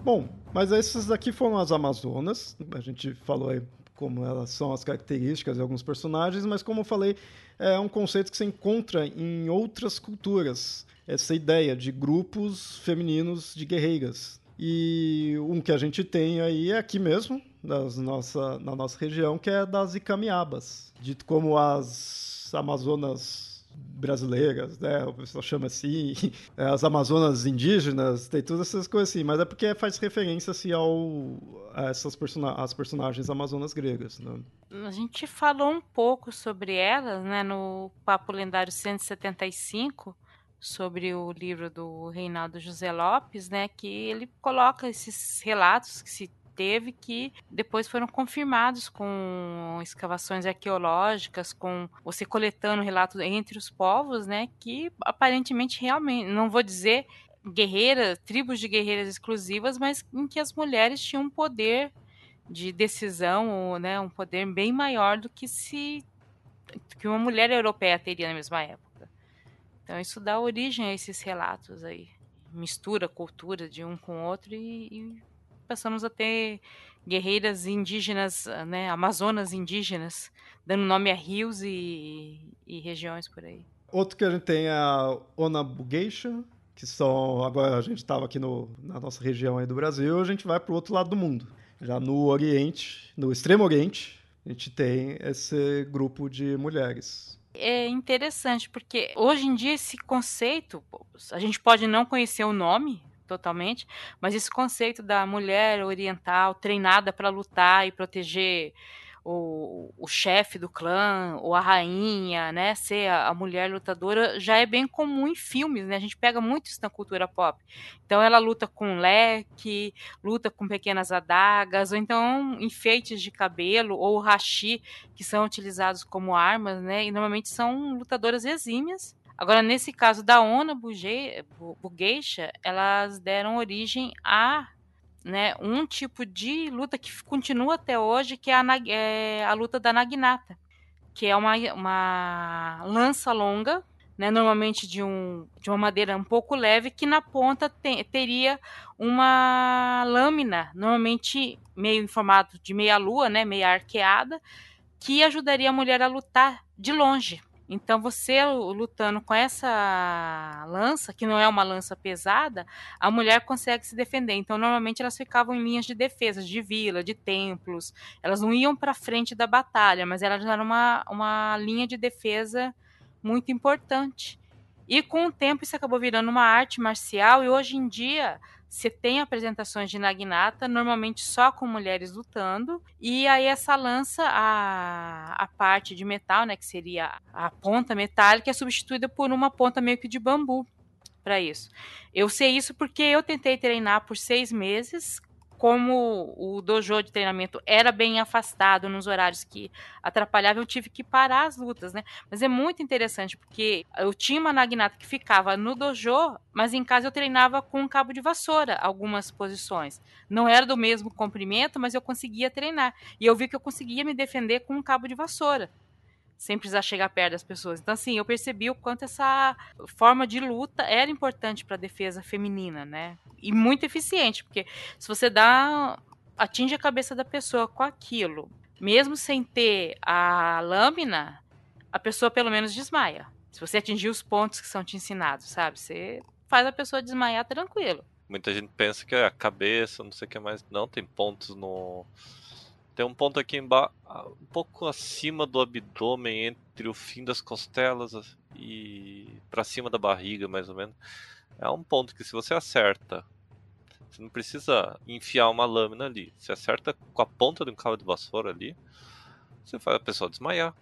Bom, mas esses daqui foram as Amazonas. A gente falou aí como elas são as características de alguns personagens, mas como eu falei, é um conceito que se encontra em outras culturas. Essa ideia de grupos femininos de guerreiras. E um que a gente tem aí é aqui mesmo, das nossa, na nossa região, que é das Icamiabas, dito como as Amazonas brasileiras, né? O pessoal chama assim, é, as Amazonas indígenas, tem todas essas coisas assim, mas é porque faz referência assim, ao, a essas person as personagens amazonas gregas. Né? A gente falou um pouco sobre elas né, no Papo Lendário 175, sobre o livro do Reinaldo José Lopes, né, que ele coloca esses relatos que se teve que depois foram confirmados com escavações arqueológicas, com você coletando relatos entre os povos, né, que aparentemente realmente, não vou dizer guerreiras, tribos de guerreiras exclusivas, mas em que as mulheres tinham um poder de decisão, né, um poder bem maior do que se que uma mulher europeia teria na mesma época. Então isso dá origem a esses relatos aí, mistura cultura de um com o outro e, e passamos a ter guerreiras indígenas, né, amazonas indígenas, dando nome a rios e, e regiões por aí. Outro que a gente tem é a Onabugeisha, que são agora a gente estava aqui no, na nossa região aí do Brasil, a gente vai para o outro lado do mundo. Já no Oriente, no Extremo Oriente, a gente tem esse grupo de mulheres. É interessante, porque hoje em dia esse conceito, a gente pode não conhecer o nome totalmente, mas esse conceito da mulher oriental treinada para lutar e proteger o, o chefe do clã, ou a rainha, né, ser a, a, mulher lutadora, já é bem comum em filmes, né? A gente pega muito isso na cultura pop. Então ela luta com leque, luta com pequenas adagas, ou então enfeites de cabelo, ou hashi, que são utilizados como armas, né? E normalmente são lutadoras exímias. Agora, nesse caso da Ona Bugeisha, elas deram origem a né, um tipo de luta que continua até hoje, que é a, é a luta da Naginata, que é uma, uma lança longa, né, normalmente de, um, de uma madeira um pouco leve, que na ponta te, teria uma lâmina, normalmente meio em formato de meia-lua, né, meia arqueada, que ajudaria a mulher a lutar de longe. Então, você lutando com essa lança, que não é uma lança pesada, a mulher consegue se defender. Então, normalmente elas ficavam em linhas de defesa, de vila, de templos. Elas não iam para frente da batalha, mas elas eram uma, uma linha de defesa muito importante. E com o tempo isso acabou virando uma arte marcial e hoje em dia você tem apresentações de Naginata, normalmente só com mulheres lutando, e aí essa lança, a, a parte de metal, né, que seria a ponta metálica, é substituída por uma ponta meio que de bambu para isso. Eu sei isso porque eu tentei treinar por seis meses como o dojo de treinamento era bem afastado nos horários que atrapalhavam, eu tive que parar as lutas, né? Mas é muito interessante, porque eu tinha uma Naginata que ficava no dojo, mas em casa eu treinava com um cabo de vassoura algumas posições. Não era do mesmo comprimento, mas eu conseguia treinar. E eu vi que eu conseguia me defender com um cabo de vassoura sem precisar chegar perto das pessoas. Então, assim, eu percebi o quanto essa forma de luta era importante para a defesa feminina, né? E muito eficiente, porque se você dá atinge a cabeça da pessoa com aquilo, mesmo sem ter a lâmina, a pessoa pelo menos desmaia. Se você atingir os pontos que são te ensinados, sabe? Você faz a pessoa desmaiar tranquilo. Muita gente pensa que é a cabeça, não sei o que mais. Não, tem pontos no tem um ponto aqui embaixo, um pouco acima do abdômen, entre o fim das costelas e para cima da barriga, mais ou menos. É um ponto que se você acerta, você não precisa enfiar uma lâmina ali. Você acerta com a ponta de um cabo de vassoura ali, você faz a pessoa desmaiar.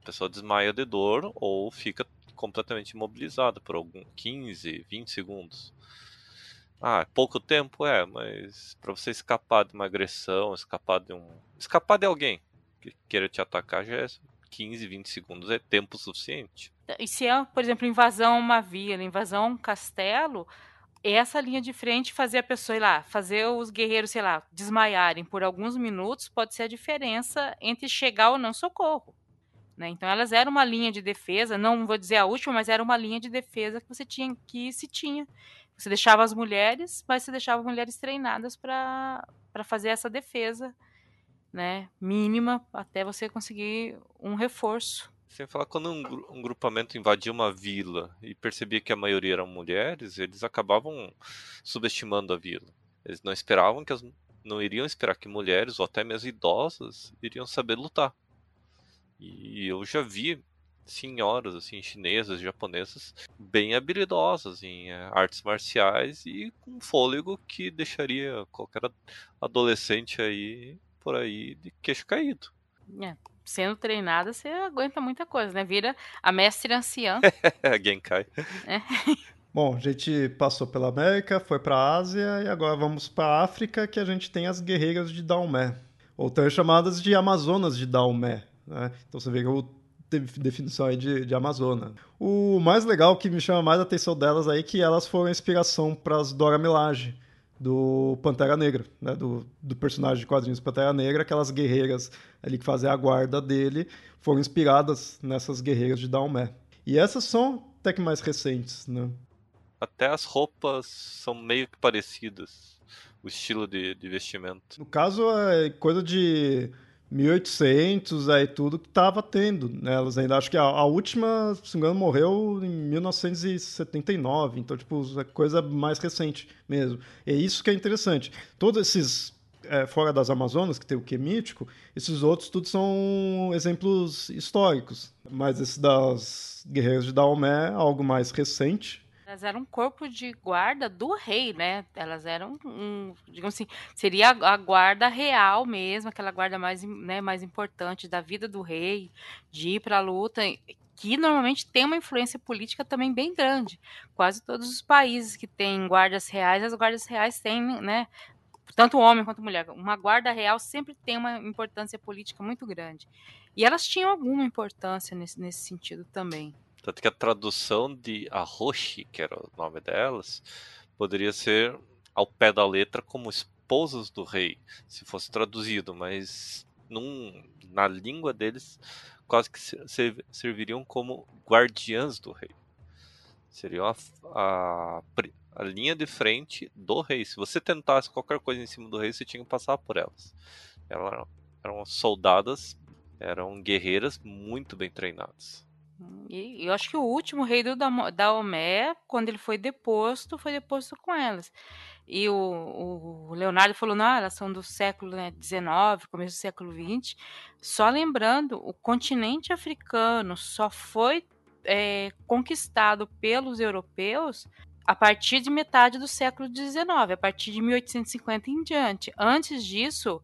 A pessoa desmaia de dor ou fica completamente imobilizada por algum 15, 20 segundos. Ah, pouco tempo é, mas para você escapar de uma agressão, escapar de um. Escapar de alguém que queira te atacar já é 15, 20 segundos, é tempo suficiente. E se é, por exemplo, invasão a uma vila, invasão a um castelo, essa linha de frente fazer a pessoa ir lá, fazer os guerreiros, sei lá, desmaiarem por alguns minutos, pode ser a diferença entre chegar ou não socorro. Né? Então elas eram uma linha de defesa, não vou dizer a última, mas era uma linha de defesa que você tinha que se tinha. Você deixava as mulheres, mas você deixava mulheres treinadas para fazer essa defesa né, mínima até você conseguir um reforço. Sem falar, quando um, um, grupamento invadia uma vila e percebia que a maioria eram mulheres, eles acabavam subestimando a vila. Eles não esperavam que as, não iriam esperar que mulheres ou até mesmo idosas iriam saber lutar. E eu já vi senhoras assim chinesas, japonesas, bem habilidosas em é, artes marciais e com fôlego que deixaria qualquer adolescente aí por aí de queixo caído. É, sendo treinada, você aguenta muita coisa, né? Vira a mestre anciã. Genkai. É. Bom, a gente passou pela América, foi para a Ásia e agora vamos para a África, que a gente tem as guerreiras de Daomé, ou também chamadas de Amazonas de Daomé. Né? Então você vê que o definição aí de, de Amazona. O mais legal que me chama mais a atenção delas aí é que elas foram inspiração para as Dora Milaje do Pantera Negra, né? do, do personagem de quadrinhos Pantera Negra, aquelas guerreiras ali que fazem a guarda dele, foram inspiradas nessas guerreiras de Daomé. E essas são até que mais recentes, né? Até as roupas são meio que parecidas, o estilo de, de vestimento. No caso, é coisa de 1800, aí tudo que estava tendo nelas ainda. Acho que a, a, última, se não me engano, morreu em 1979, então, tipo, é coisa mais recente mesmo. É isso que é interessante. Todos esses é, fora das Amazonas, que tem o que mítico, esses outros tudo são exemplos históricos. Mas esse das guerreiras de Daomé é algo mais recente. Elas eram um corpo de guarda do rei, né? Elas eram, um, digamos assim, seria a guarda real mesmo, aquela guarda mais, né, mais importante da vida do rei, de ir para a luta, que normalmente tem uma influência política também bem grande. Quase todos os países que têm guardas reais, as guardas reais têm, né, tanto homem quanto mulher. Uma guarda real sempre tem uma importância política muito grande. E elas tinham alguma importância nesse, nesse sentido também. Tanto que a tradução de Arroshi, que era o nome delas, poderia ser ao pé da letra como esposas do rei, se fosse traduzido, mas num, na língua deles quase que serviriam como guardiãs do rei. Seriam a, a, a linha de frente do rei. Se você tentasse qualquer coisa em cima do rei, você tinha que passar por elas. Elas eram soldadas, eram guerreiras muito bem treinadas. E eu acho que o último rei do Daomé, quando ele foi deposto, foi deposto com elas. E o, o Leonardo falou, não, elas são do século XIX, né, começo do século XX. Só lembrando, o continente africano só foi é, conquistado pelos europeus a partir de metade do século XIX, a partir de 1850 em diante. Antes disso,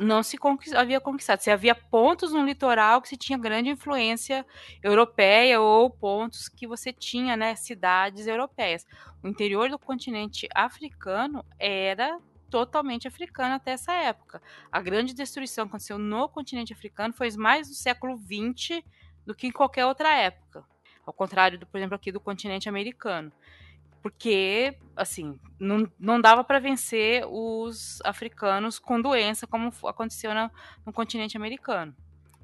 não se conquist, havia conquistado. Se havia pontos no litoral que se tinha grande influência europeia ou pontos que você tinha, né, cidades europeias. O interior do continente africano era totalmente africano até essa época. A grande destruição que aconteceu no continente africano foi mais no século XX do que em qualquer outra época. Ao contrário, do, por exemplo, aqui do continente americano. Porque, assim, não, não dava para vencer os africanos com doença, como aconteceu no, no continente americano.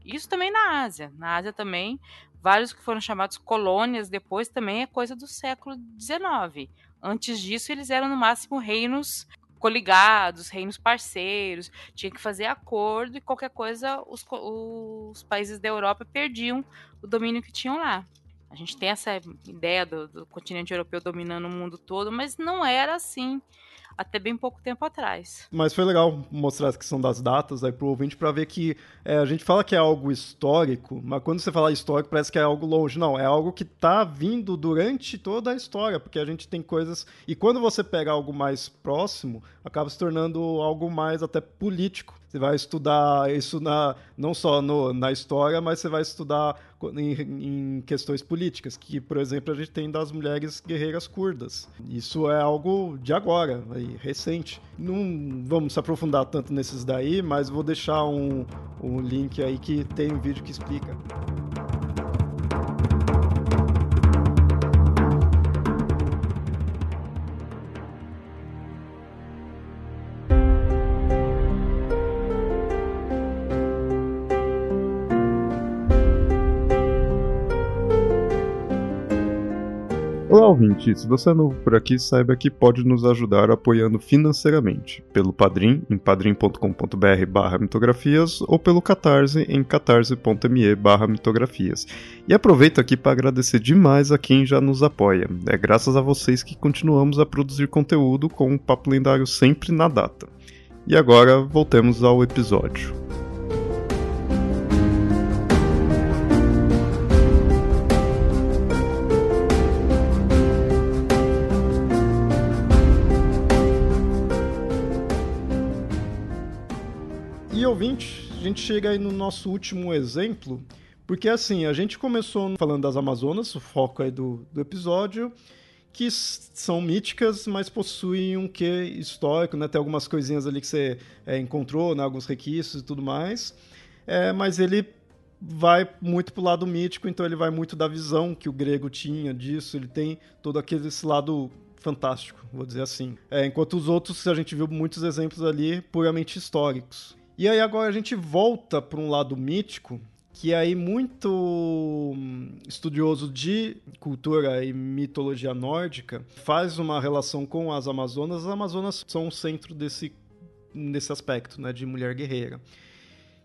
Isso também na Ásia. Na Ásia também, vários que foram chamados colônias depois também é coisa do século XIX. Antes disso, eles eram no máximo reinos coligados, reinos parceiros, tinha que fazer acordo e qualquer coisa os, os países da Europa perdiam o domínio que tinham lá. A gente tem essa ideia do, do continente europeu dominando o mundo todo, mas não era assim até bem pouco tempo atrás. Mas foi legal mostrar a questão das datas aí pro ouvinte para ver que é, a gente fala que é algo histórico, mas quando você fala histórico parece que é algo longe. Não, é algo que tá vindo durante toda a história, porque a gente tem coisas. E quando você pega algo mais próximo, acaba se tornando algo mais até político. Você vai estudar isso na, não só no, na história, mas você vai estudar em, em, questões políticas, que, por exemplo, a gente tem das mulheres guerreiras curdas. Isso é algo de agora, aí, recente. Não vamos se aprofundar tanto nesses daí, mas vou deixar um, um link aí que tem um vídeo que explica. Ouvinte! Se você é novo por aqui, saiba que pode nos ajudar apoiando financeiramente, pelo Padrim, em padrim.com.br barra mitografias, ou pelo Catarse, em catarse.me barra mitografias. E aproveito aqui para agradecer demais a quem já nos apoia. É graças a vocês que continuamos a produzir conteúdo com um papo lendário sempre na data. E agora, voltemos ao episódio. Ouvinte, a gente chega aí no nosso último exemplo, porque assim, a gente começou falando das Amazonas, o foco aí do, do episódio, que são míticas, mas possuem um quê histórico, né? Tem algumas coisinhas ali que você é, encontrou, né? alguns requisitos e tudo mais. É, mas ele vai muito pro lado mítico, então ele vai muito da visão que o grego tinha disso, ele tem todo aquele esse lado fantástico, vou dizer assim. É, enquanto os outros, a gente viu muitos exemplos ali puramente históricos. E aí agora a gente volta para um lado mítico, que é aí muito hum, estudioso de cultura e mitologia nórdica faz uma relação com as Amazonas. As Amazonas são o centro desse, desse aspecto, né, de mulher guerreira.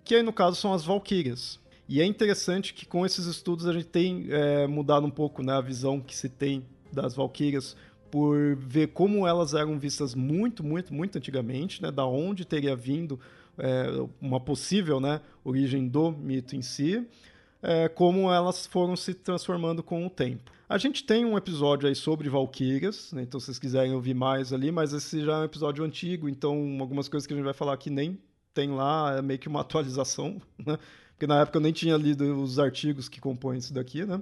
Que aí no caso são as Valquírias. E é interessante que com esses estudos a gente tem é, mudado um pouco né, a visão que se tem das Valquírias por ver como elas eram vistas muito, muito, muito antigamente, né? Da onde teria vindo é, uma possível né, origem do mito em si, é, como elas foram se transformando com o tempo. A gente tem um episódio aí sobre Valkyrias, né, então se vocês quiserem ouvir mais ali, mas esse já é um episódio antigo, então algumas coisas que a gente vai falar aqui nem tem lá, é meio que uma atualização, né? Porque na época eu nem tinha lido os artigos que compõem isso daqui, né?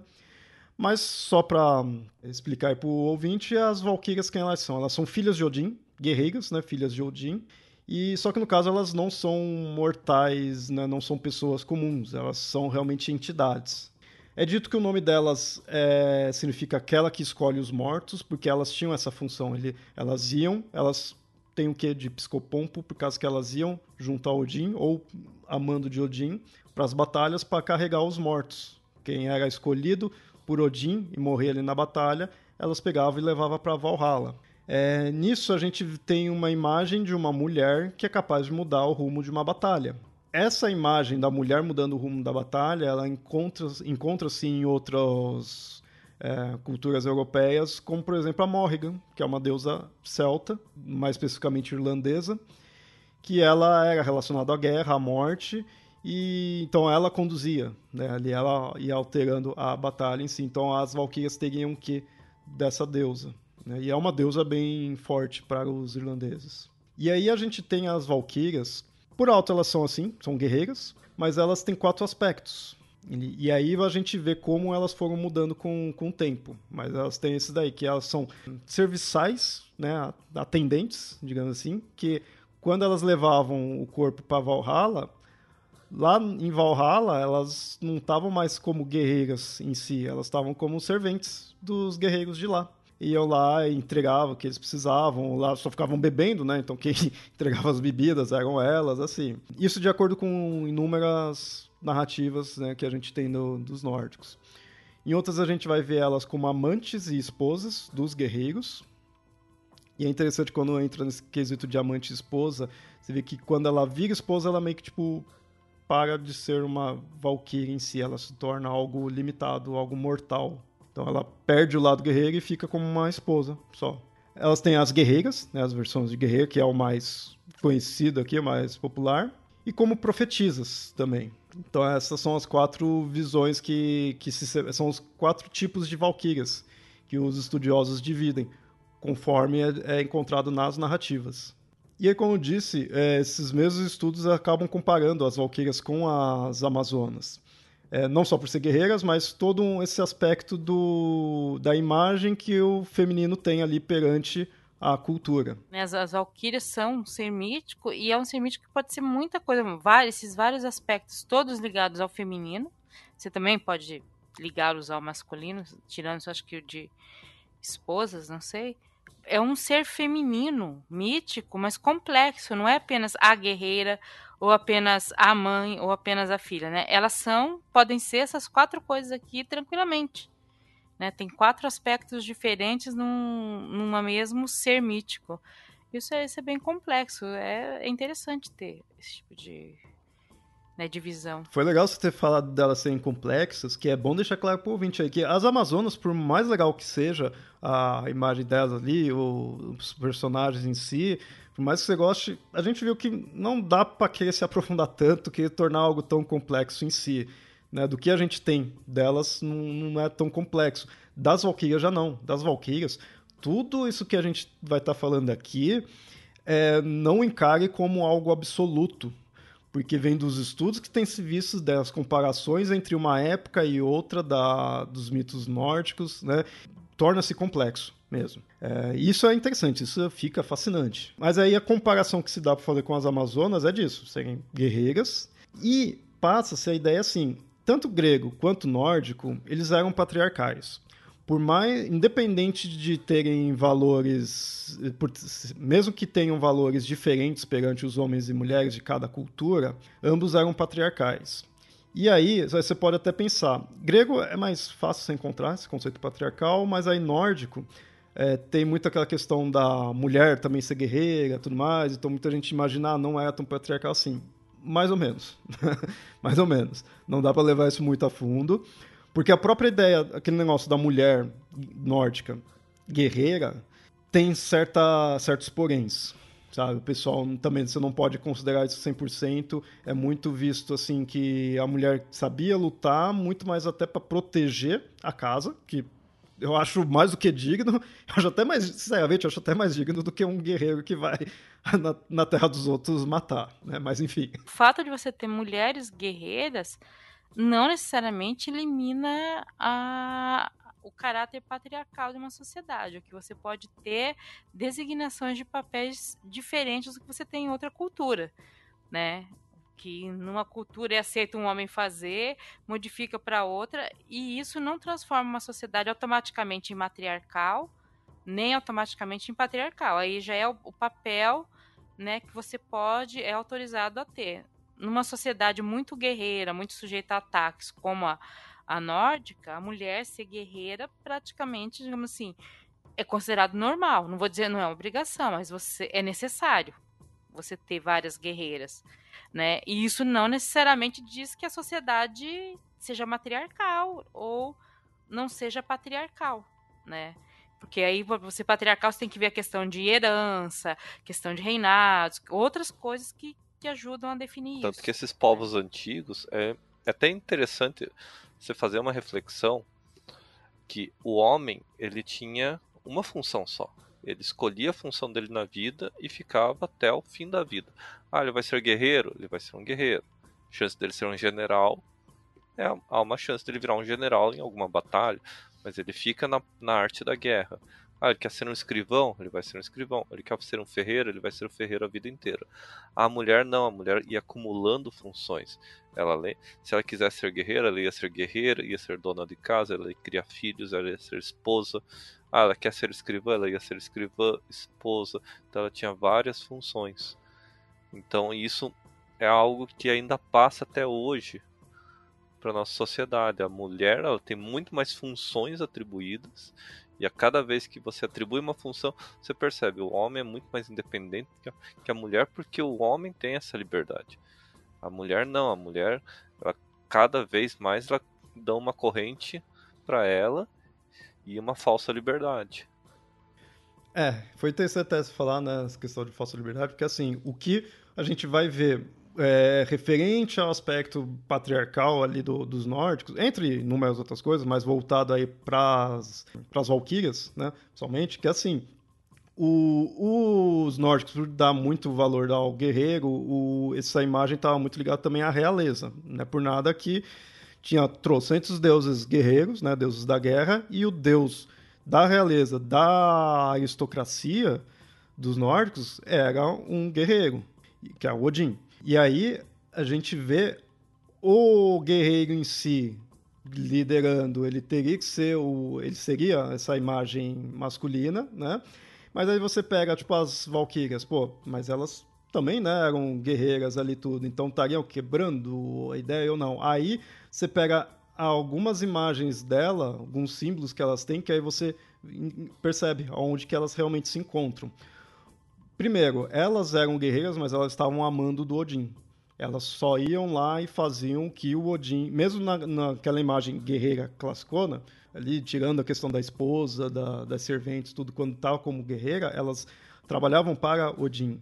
Mas só para explicar para o ouvinte, as Valkyrias quem elas são? Elas são filhas de Odin, guerreiras, né? Filhas de Odin. E só que no caso elas não são mortais, né? não são pessoas comuns, elas são realmente entidades. É dito que o nome delas é, significa aquela que escolhe os mortos, porque elas tinham essa função. Ele, elas iam, elas têm o que de psicopompo, por causa que elas iam junto a Odin, ou amando de Odin, para as batalhas para carregar os mortos. Quem era escolhido por Odin e morrer ali na batalha, elas pegavam e levavam para Valhalla. É, nisso a gente tem uma imagem de uma mulher que é capaz de mudar o rumo de uma batalha. Essa imagem da mulher mudando o rumo da batalha, ela encontra-se encontra em outras é, culturas europeias, como por exemplo a Morrigan, que é uma deusa celta, mais especificamente irlandesa, que ela era relacionada à guerra, à morte, e então ela conduzia, né? Ali ela ia alterando a batalha em si. Então as valquírias teriam que dessa deusa, né? E é uma deusa bem forte para os irlandeses. E aí a gente tem as valquírias, por alto elas são assim, são guerreiras, mas elas têm quatro aspectos. E, aí a gente vê como elas foram mudando com, com o tempo. Mas elas têm esse daí, que elas são serviçais, né, atendentes, digamos assim, que quando elas levavam o corpo para Valhalla, lá em Valhalla, elas não estavam mais como guerreiras em si, elas estavam como serventes dos guerreiros de lá. Iam lá e entregavam o que eles precisavam, lá só ficavam bebendo, né? Então quem entregava as bebidas eram elas, assim. Isso de acordo com inúmeras narrativas né, que a gente tem no, dos nórdicos. Em outras a gente vai ver elas como amantes e esposas dos guerreiros. E é interessante quando entra nesse quesito de amante e esposa, você vê que quando ela vira esposa, ela meio que tipo para de ser uma valquíria em si, ela se torna algo limitado, algo mortal. Então ela perde o lado guerreiro e fica como uma esposa só. Elas têm as guerreiras, né, as versões de guerreiro, que é o mais conhecido aqui, o mais popular, e como profetisas também. Então essas são as quatro visões que, que se, são os quatro tipos de valquírias que os estudiosos dividem, conforme é, é encontrado nas narrativas. E aí, como eu disse, é, esses mesmos estudos acabam comparando as valquírias com as amazonas. É, não só por ser guerreiras, mas todo um, esse aspecto do, da imagem que o feminino tem ali perante a cultura. As, as valquírias são um ser mítico e é um ser mítico que pode ser muita coisa, vários, esses vários aspectos, todos ligados ao feminino. Você também pode ligá-los ao masculino, tirando, acho que o de esposas, não sei é um ser feminino, mítico, mas complexo. Não é apenas a guerreira, ou apenas a mãe, ou apenas a filha, né? Elas são, podem ser essas quatro coisas aqui tranquilamente. Né? Tem quatro aspectos diferentes num, num mesmo ser mítico. Isso é, isso é bem complexo. É, é interessante ter esse tipo de, né, divisão. Foi legal você ter falado delas serem complexas, que é bom deixar claro pro ouvinte aí que as Amazonas, por mais legal que seja a imagem delas ali, os personagens em si, por mais que você goste, a gente viu que não dá para querer se aprofundar tanto, querer tornar algo tão complexo em si. Né, do que a gente tem delas não, não é tão complexo. Das Valkyrias já não. Das Valkyrias, tudo isso que a gente vai estar tá falando aqui é, não encare como algo absoluto porque vem dos estudos que tem se visto das comparações entre uma época e outra da, dos mitos nórdicos, né? Torna-se complexo mesmo. É, isso é interessante, isso fica fascinante. Mas aí a comparação que se dá para fazer com as Amazonas é disso, serem guerreiras e passa-se a ideia assim, tanto grego quanto nórdico, eles eram patriarcais por mais independente de terem valores, por, mesmo que tenham valores diferentes perante os homens e mulheres de cada cultura, ambos eram patriarcais. E aí você pode até pensar, grego é mais fácil você encontrar esse conceito patriarcal, mas aí nórdico é, tem muito aquela questão da mulher também ser guerreira, tudo mais. Então muita gente imagina, ah, não é tão patriarcal assim. Mais ou menos, mais ou menos. Não dá para levar isso muito a fundo. Porque a própria ideia, aquele negócio da mulher nórdica guerreira, tem certa, certos poréns sabe? O pessoal também você não pode considerar isso 100%, é muito visto assim que a mulher sabia lutar muito mais até para proteger a casa, que eu acho mais do que digno, eu acho até mais, sinceramente, eu acho até mais digno do que um guerreiro que vai na, na terra dos outros matar, né? Mas enfim. O fato de você ter mulheres guerreiras não necessariamente elimina a, o caráter patriarcal de uma sociedade, o que você pode ter designações de papéis diferentes do que você tem em outra cultura, né? Que numa cultura é aceito um homem fazer, modifica para outra, e isso não transforma uma sociedade automaticamente em matriarcal, nem automaticamente em patriarcal. Aí já é o, o papel né, que você pode, é autorizado a ter. Numa sociedade muito guerreira, muito sujeita a ataques, como a, a nórdica, a mulher ser guerreira praticamente, digamos assim, é considerado normal. Não vou dizer não é uma obrigação, mas você é necessário você ter várias guerreiras, né? E isso não necessariamente diz que a sociedade seja matriarcal ou não seja patriarcal, né? Porque aí você patriarcal você tem que ver a questão de herança, questão de reinados, outras coisas que, que ajudam a definir Tanto isso. Tanto que esses povos antigos é, é até interessante você fazer uma reflexão que o homem ele tinha uma função só. Ele escolhia a função dele na vida e ficava até o fim da vida. Ah, ele vai ser guerreiro? Ele vai ser um guerreiro. Chance dele ser um general é, há uma chance dele virar um general em alguma batalha, mas ele fica na, na arte da guerra. Ah, ele quer ser um escrivão? Ele vai ser um escrivão. Ele quer ser um ferreiro? Ele vai ser um ferreiro a vida inteira. A mulher não, a mulher ia acumulando funções. Ela, se ela quisesse ser guerreira, ela ia ser guerreira, ia ser dona de casa, ela ia criar filhos, ela ia ser esposa. Ah, ela quer ser escrivã, ela ia ser escrivã, esposa. Então ela tinha várias funções. Então isso é algo que ainda passa até hoje para nossa sociedade. A mulher ela tem muito mais funções atribuídas e a cada vez que você atribui uma função, você percebe o homem é muito mais independente que a mulher porque o homem tem essa liberdade. A mulher não, a mulher ela, cada vez mais ela dá uma corrente para ela e uma falsa liberdade. É, foi interessante até falar nessa né, questão de falsa liberdade, porque assim, o que a gente vai ver é, referente ao aspecto patriarcal ali do, dos nórdicos, entre inúmeras outras coisas, mas voltado aí para as valquírias, né, somente, que assim, o, os nórdicos, dar muito valor ao guerreiro, o, essa imagem estava muito ligada também à realeza, não é por nada que tinha trocentos deuses guerreiros, né, deuses da guerra, e o deus da realeza, da aristocracia dos nórdicos era um guerreiro, que é o Odin. E aí a gente vê o guerreiro em si liderando, ele teria que ser o, ele seria essa imagem masculina, né? Mas aí você pega tipo as valquírias, pô, mas elas também, né, eram guerreiras ali tudo, então estariam quebrando a ideia ou não. Aí você pega algumas imagens dela, alguns símbolos que elas têm, que aí você percebe onde que elas realmente se encontram. Primeiro, elas eram guerreiras, mas elas estavam amando do Odin. Elas só iam lá e faziam que o Odin, mesmo na, naquela imagem guerreira classicona, ali tirando a questão da esposa, da, das serventes, tudo, quando estava como guerreira, elas trabalhavam para Odin.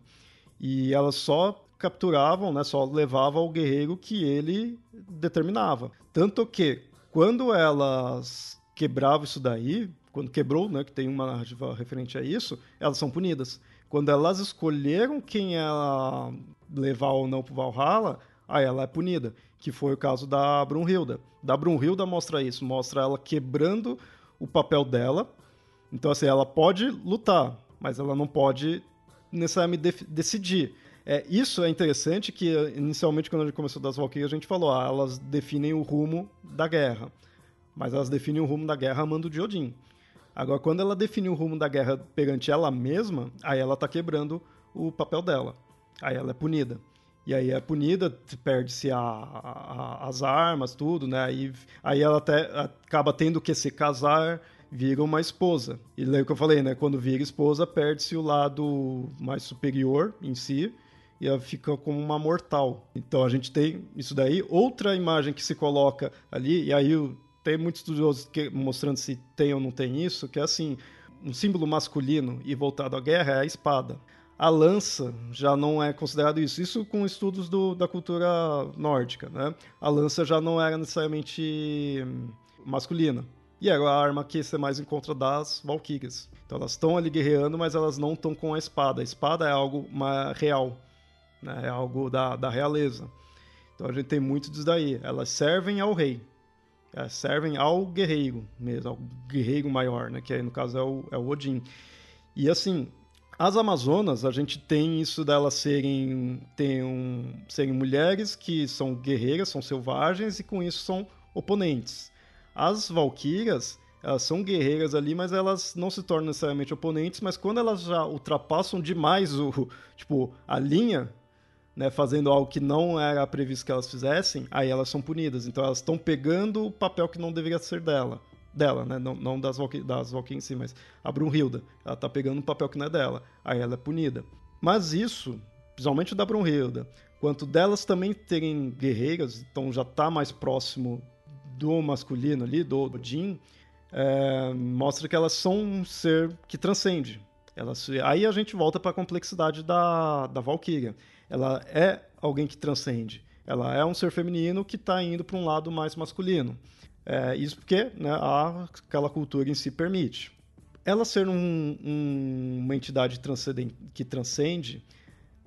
E elas só capturavam, né, só levavam o guerreiro que ele determinava. Tanto que, quando elas quebravam isso daí, quando quebrou, né, que tem uma narrativa referente a isso, elas são punidas. Quando elas escolheram quem ela levar ou não pro Valhalla, aí ela é punida. Que foi o caso da Brunhilda. Da Brunhilda mostra isso, mostra ela quebrando o papel dela. Então, assim, ela pode lutar, mas ela não pode necessariamente decidir. É, isso é interessante que, inicialmente, quando a gente começou das Valkyrias, a gente falou, ah, elas definem o rumo da guerra. Mas elas definem o rumo da guerra amando de Odin. Agora, quando ela define o rumo da guerra perante ela mesma, aí ela tá quebrando o papel dela. Aí ela é punida. E aí é punida, perde-se a, a, as armas, tudo, né? Aí, aí ela até acaba tendo que se casar, vira uma esposa. E lembra que eu falei, né? Quando vira esposa, perde-se o lado mais superior em si e ela fica como uma mortal. Então a gente tem isso daí. Outra imagem que se coloca ali, e aí tem muitos estudiosos que, mostrando se tem ou não tem isso, que é assim, um símbolo masculino e voltado à guerra é a espada. A lança já não é considerado isso. Isso com estudos do, da cultura nórdica, né? A lança já não era necessariamente masculina. E era a arma que você mais encontra das valquírias. Então elas estão ali guerreando, mas elas não estão com a espada. A espada é algo real, né? é algo da, da realeza. Então a gente tem muito disso daí. Elas servem ao rei. Elas servem ao guerreiro mesmo, ao guerreiro maior, né? que aí no caso é o, é o Odin. E assim, as Amazonas, a gente tem isso delas serem, tem um, serem mulheres que são guerreiras, são selvagens e com isso são oponentes. As Valkyrias, elas são guerreiras ali, mas elas não se tornam necessariamente oponentes, mas quando elas já ultrapassam demais o, tipo, a linha, né, fazendo algo que não era previsto que elas fizessem, aí elas são punidas. Então elas estão pegando o papel que não deveria ser dela. Dela, né? Não, não das, Valky das Valkyries em si, mas a Brunhilda. Ela tá pegando um papel que não é dela. Aí ela é punida. Mas isso, principalmente da Brunhilda, quanto delas também terem guerreiras, então já tá mais próximo do masculino ali, do Odin, é, mostra que elas são um ser que transcende. Elas, aí a gente volta para a complexidade da, da Valkyria. Ela é alguém que transcende. Ela é um ser feminino que está indo para um lado mais masculino. É, isso porque né, a, aquela cultura em si permite. Ela ser um, um, uma entidade que transcende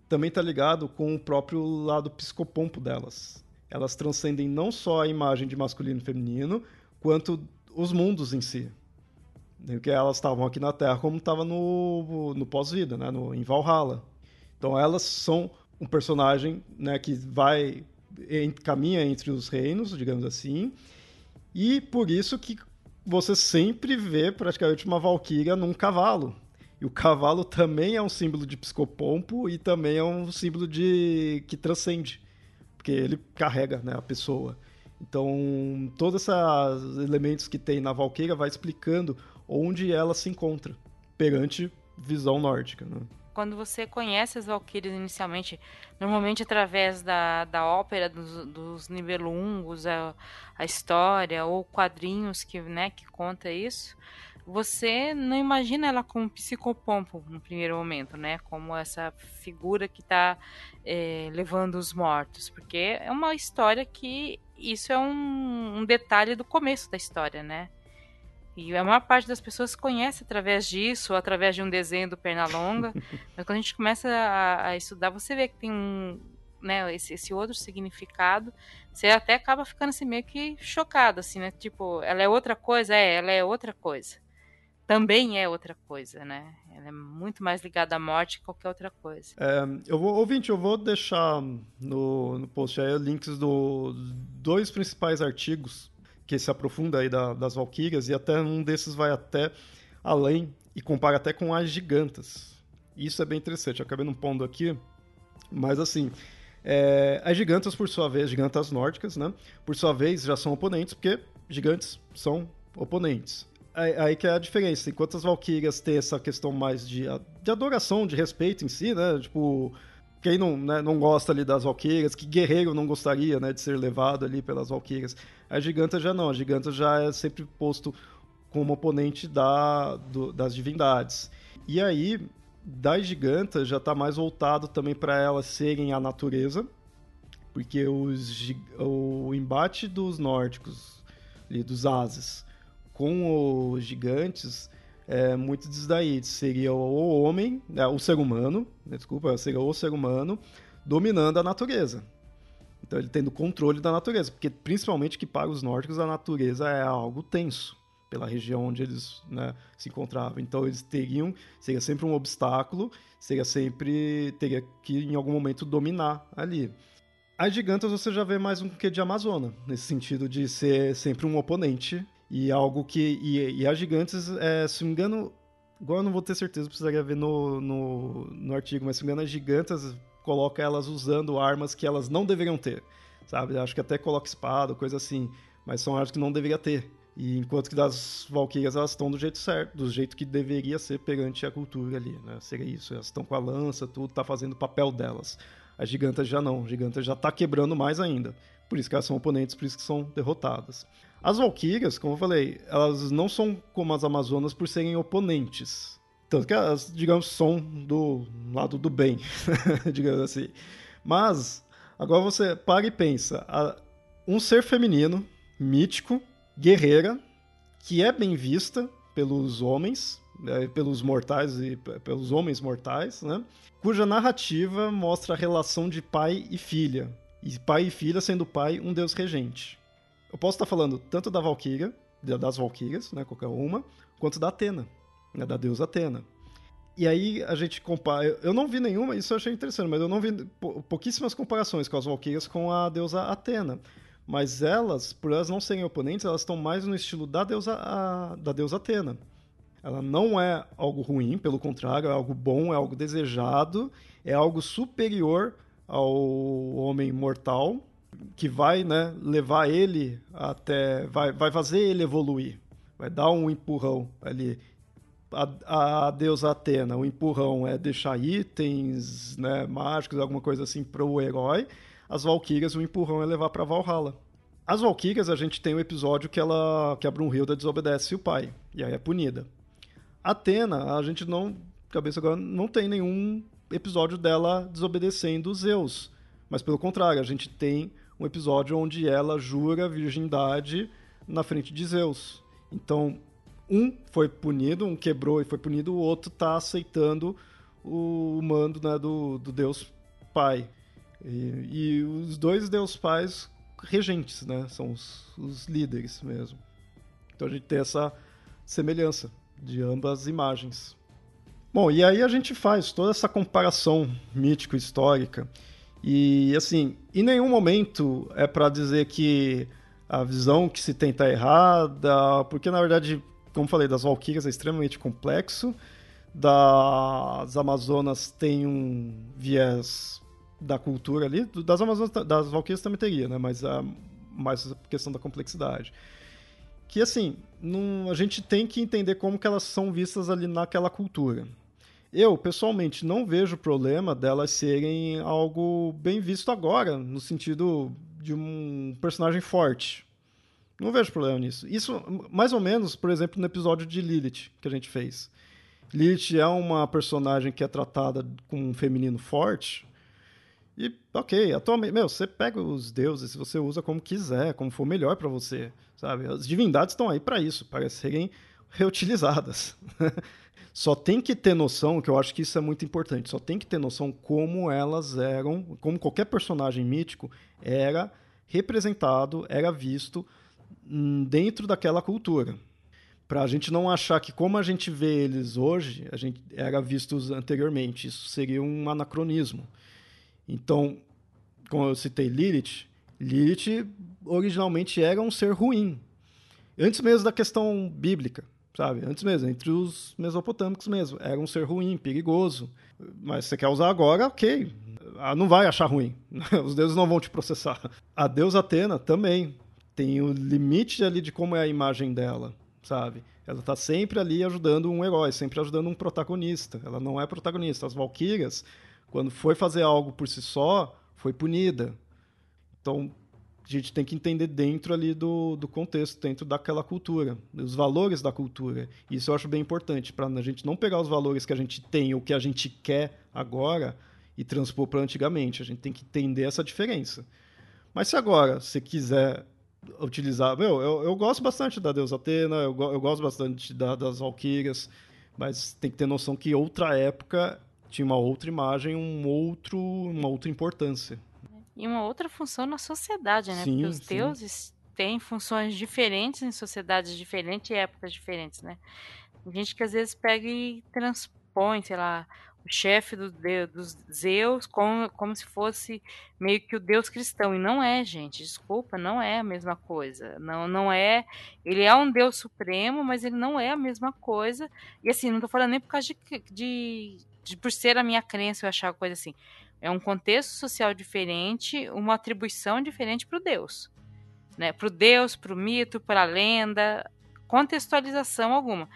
também está ligado com o próprio lado psicopompo delas elas transcendem não só a imagem de masculino e feminino, quanto os mundos em si. Porque elas estavam aqui na Terra como estava no, no pós-vida, né? no, em Valhalla. Então elas são um personagem né, que vai caminha entre os reinos, digamos assim, e por isso que você sempre vê praticamente uma valquíria num cavalo. E o cavalo também é um símbolo de psicopompo e também é um símbolo de que transcende porque ele carrega né, a pessoa. Então, todos esses elementos que tem na Valkyria vai explicando onde ela se encontra perante visão nórdica. Né? Quando você conhece as Valkyrias inicialmente, normalmente através da, da ópera dos, dos Nibelungos, a, a história ou quadrinhos que, né, que conta isso, você não imagina ela como psicopompo no primeiro momento, né? Como essa figura que está é, levando os mortos, porque é uma história que isso é um, um, detalhe do começo da história, né? E a maior parte das pessoas conhece através disso, através de um desenho do Pernalonga. mas quando a gente começa a, a, estudar, você vê que tem um, né, esse, esse, outro significado. Você até acaba ficando assim meio que chocado, assim, né? Tipo, ela é outra coisa? É, ela é outra coisa também é outra coisa, né? Ela é muito mais ligada à morte que qualquer outra coisa. É, eu vou, ouvinte, eu vou deixar no, no post aí links dos dois principais artigos que se aprofunda aí da, das Valkyrias e até um desses vai até além e compara até com as gigantas. Isso é bem interessante, eu acabei não pondo aqui, mas assim, é, as gigantas, por sua vez, gigantas nórdicas, né? Por sua vez, já são oponentes, porque gigantes são oponentes aí que é a diferença. Enquanto as Valkyrias têm essa questão mais de, de adoração, de respeito em si, né? Tipo, quem não, né, não gosta ali das Valkyrias, que guerreiro não gostaria, né, de ser levado ali pelas Valkyrias. A Giganta já não, a Giganta já é sempre posto como oponente da, do, das divindades. E aí, das Gigantas já está mais voltado também para elas serem a natureza, porque os, o embate dos nórdicos, ali, dos ases, com os gigantes, é, muito disso daí. Seria o homem, né, o ser humano, né, desculpa, seria o ser humano dominando a natureza. Então ele tendo controle da natureza, porque principalmente que para os nórdicos a natureza é algo tenso pela região onde eles né, se encontravam. Então eles teriam, seria sempre um obstáculo, seria sempre teria que em algum momento dominar ali. As gigantas você já vê mais um que de Amazona, nesse sentido de ser sempre um oponente e algo que. E, e as gigantes, é, se me engano. Agora eu não vou ter certeza, precisaria ver no, no, no artigo, mas se me engano, as gigantes coloca elas usando armas que elas não deveriam ter. Sabe? Acho que até coloca espada, coisa assim. Mas são armas que não deveria ter. E enquanto que das Valkyrias elas estão do jeito certo, do jeito que deveria ser perante a cultura ali, né? Seria isso. Elas estão com a lança, tudo tá fazendo o papel delas. As gigantas já não, a giganta já tá quebrando mais ainda. por isso que elas são oponentes, por isso que são derrotadas. As Valkyrias, como eu falei, elas não são como as Amazonas por serem oponentes. Tanto que elas, digamos, são do lado do bem, digamos assim. Mas, agora você para e pensa. Um ser feminino, mítico, guerreira, que é bem vista pelos homens, né, pelos mortais e pelos homens mortais, né? cuja narrativa mostra a relação de pai e filha. E pai e filha sendo pai um deus regente. Eu posso estar falando tanto da Valkyria, das Valkyrias, né, qualquer uma, quanto da Atena, né, da deusa Atena. E aí a gente compara. Eu não vi nenhuma, isso eu achei interessante, mas eu não vi pouquíssimas comparações com as Valkyrias com a deusa Atena. Mas elas, por elas não serem oponentes, elas estão mais no estilo da deusa, a, da deusa Atena. Ela não é algo ruim, pelo contrário, é algo bom, é algo desejado, é algo superior ao homem mortal, que vai né, levar ele até. Vai, vai fazer ele evoluir, vai dar um empurrão ali. A, a deusa Atena, o empurrão é deixar itens né, mágicos, alguma coisa assim, para o herói. As Valkyrias, o empurrão é levar para Valhalla. As Valkyrias, a gente tem o um episódio que ela que a Brunhilda desobedece o pai, e aí é punida. Atena, a gente não. Cabeça agora, não tem nenhum episódio dela desobedecendo Zeus. Mas pelo contrário, a gente tem um episódio onde ela jura virgindade na frente de Zeus. Então, um foi punido, um quebrou e foi punido, o outro está aceitando o mando né, do, do Deus Pai. E, e, os dois Deus Pais regentes, né? São os, os líderes mesmo. Então a gente tem essa semelhança de ambas imagens. Bom, e aí a gente faz toda essa comparação mítico-histórica. E, assim, em nenhum momento é para dizer que a visão que se tem está errada, porque, na verdade, como falei, das Valkyrias é extremamente complexo, das Amazonas tem um viés da cultura ali, das Amazonas, das Valkyrias também teria, né? Mas a mais a questão da complexidade que assim, a gente tem que entender como que elas são vistas ali naquela cultura. Eu, pessoalmente, não vejo problema delas serem algo bem visto agora, no sentido de um personagem forte. Não vejo problema nisso. Isso, mais ou menos, por exemplo, no episódio de Lilith que a gente fez. Lilith é uma personagem que é tratada com um feminino forte. E, ok, atualmente, meu, você pega os deuses, você usa como quiser, como for melhor para você sabe? As divindades estão aí para isso, para serem reutilizadas. só tem que ter noção, que eu acho que isso é muito importante, só tem que ter noção como elas eram, como qualquer personagem mítico era representado, era visto hum, dentro daquela cultura. Para a gente não achar que como a gente vê eles hoje, a gente era vistos anteriormente. Isso seria um anacronismo. Então, como eu citei Lilith, Lilith originalmente era um ser ruim. Antes mesmo da questão bíblica, sabe? Antes mesmo, entre os mesopotâmicos mesmo. Era um ser ruim, perigoso. Mas você quer usar agora, ok. Ah, não vai achar ruim. Os deuses não vão te processar. A deusa Atena também tem o limite ali de como é a imagem dela, sabe? Ela está sempre ali ajudando um herói, sempre ajudando um protagonista. Ela não é protagonista. As Valkyrias, quando foi fazer algo por si só, foi punida. Então, a gente tem que entender dentro ali do, do contexto, dentro daquela cultura, os valores da cultura. Isso eu acho bem importante, para a gente não pegar os valores que a gente tem ou que a gente quer agora e transpor para antigamente. A gente tem que entender essa diferença. Mas se agora você quiser utilizar. Meu, eu, eu gosto bastante da deusa Atena, eu, eu gosto bastante da, das Valquírias, mas tem que ter noção que outra época tinha uma outra imagem, um outro, uma outra importância e uma outra função na sociedade, né? Sim, Porque os sim. deuses têm funções diferentes em sociedades diferentes e épocas diferentes, né? Tem gente que às vezes pega e transpõe, sei lá, o chefe do deus, dos Zeus como, como se fosse meio que o deus cristão. E não é, gente. Desculpa, não é a mesma coisa. Não, não é. Ele é um deus supremo, mas ele não é a mesma coisa. E assim, não tô falando nem por causa de, de, de por ser a minha crença eu achar coisa assim. É um contexto social diferente, uma atribuição diferente para o Deus. Né? Para o Deus, para o mito, para a lenda, contextualização alguma.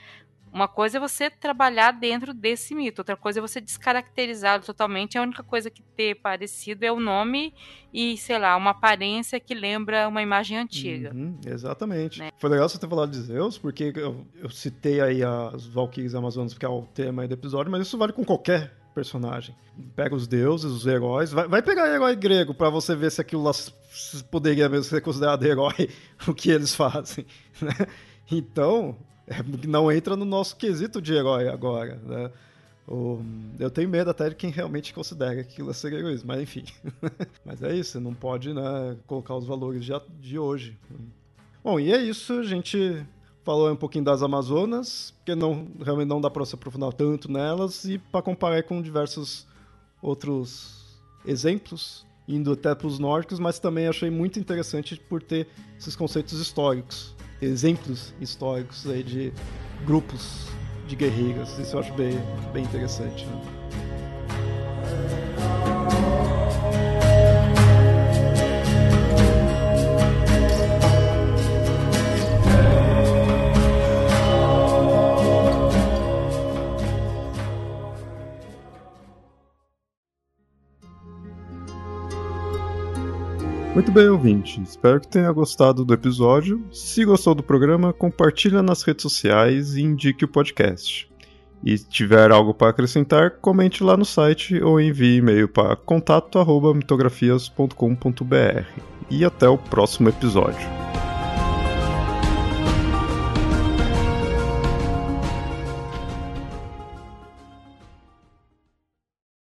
Uma coisa é você trabalhar dentro desse mito, outra coisa é você descaracterizá-lo totalmente. A única coisa que ter parecido é o nome e, sei lá, uma aparência que lembra uma imagem antiga. Uhum, exatamente. Né? Foi legal você ter falado de Zeus, porque eu, eu citei aí as Valkyries Amazonas, que é o tema do episódio, mas isso vale com qualquer personagem. Pega os deuses, os heróis. Vai, vai pegar herói grego para você ver se aquilo lá poderia mesmo ser considerado herói, o que eles fazem. Né? Então, é, não entra no nosso quesito de herói agora. Né? O, eu tenho medo até de quem realmente considera aquilo ser heroísmo, mas enfim. mas é isso, não pode né, colocar os valores de, de hoje. Bom, e é isso, gente falou um pouquinho das Amazonas, porque não, realmente não dá para se aprofundar tanto nelas, e para comparar com diversos outros exemplos, indo até para os nórdicos, mas também achei muito interessante por ter esses conceitos históricos, exemplos históricos aí de grupos de guerreiras. Isso eu acho bem, bem interessante. Né? Muito bem, ouvinte. Espero que tenha gostado do episódio. Se gostou do programa, compartilhe nas redes sociais e indique o podcast. E se tiver algo para acrescentar, comente lá no site ou envie e-mail para contato@mitografias.com.br. E até o próximo episódio.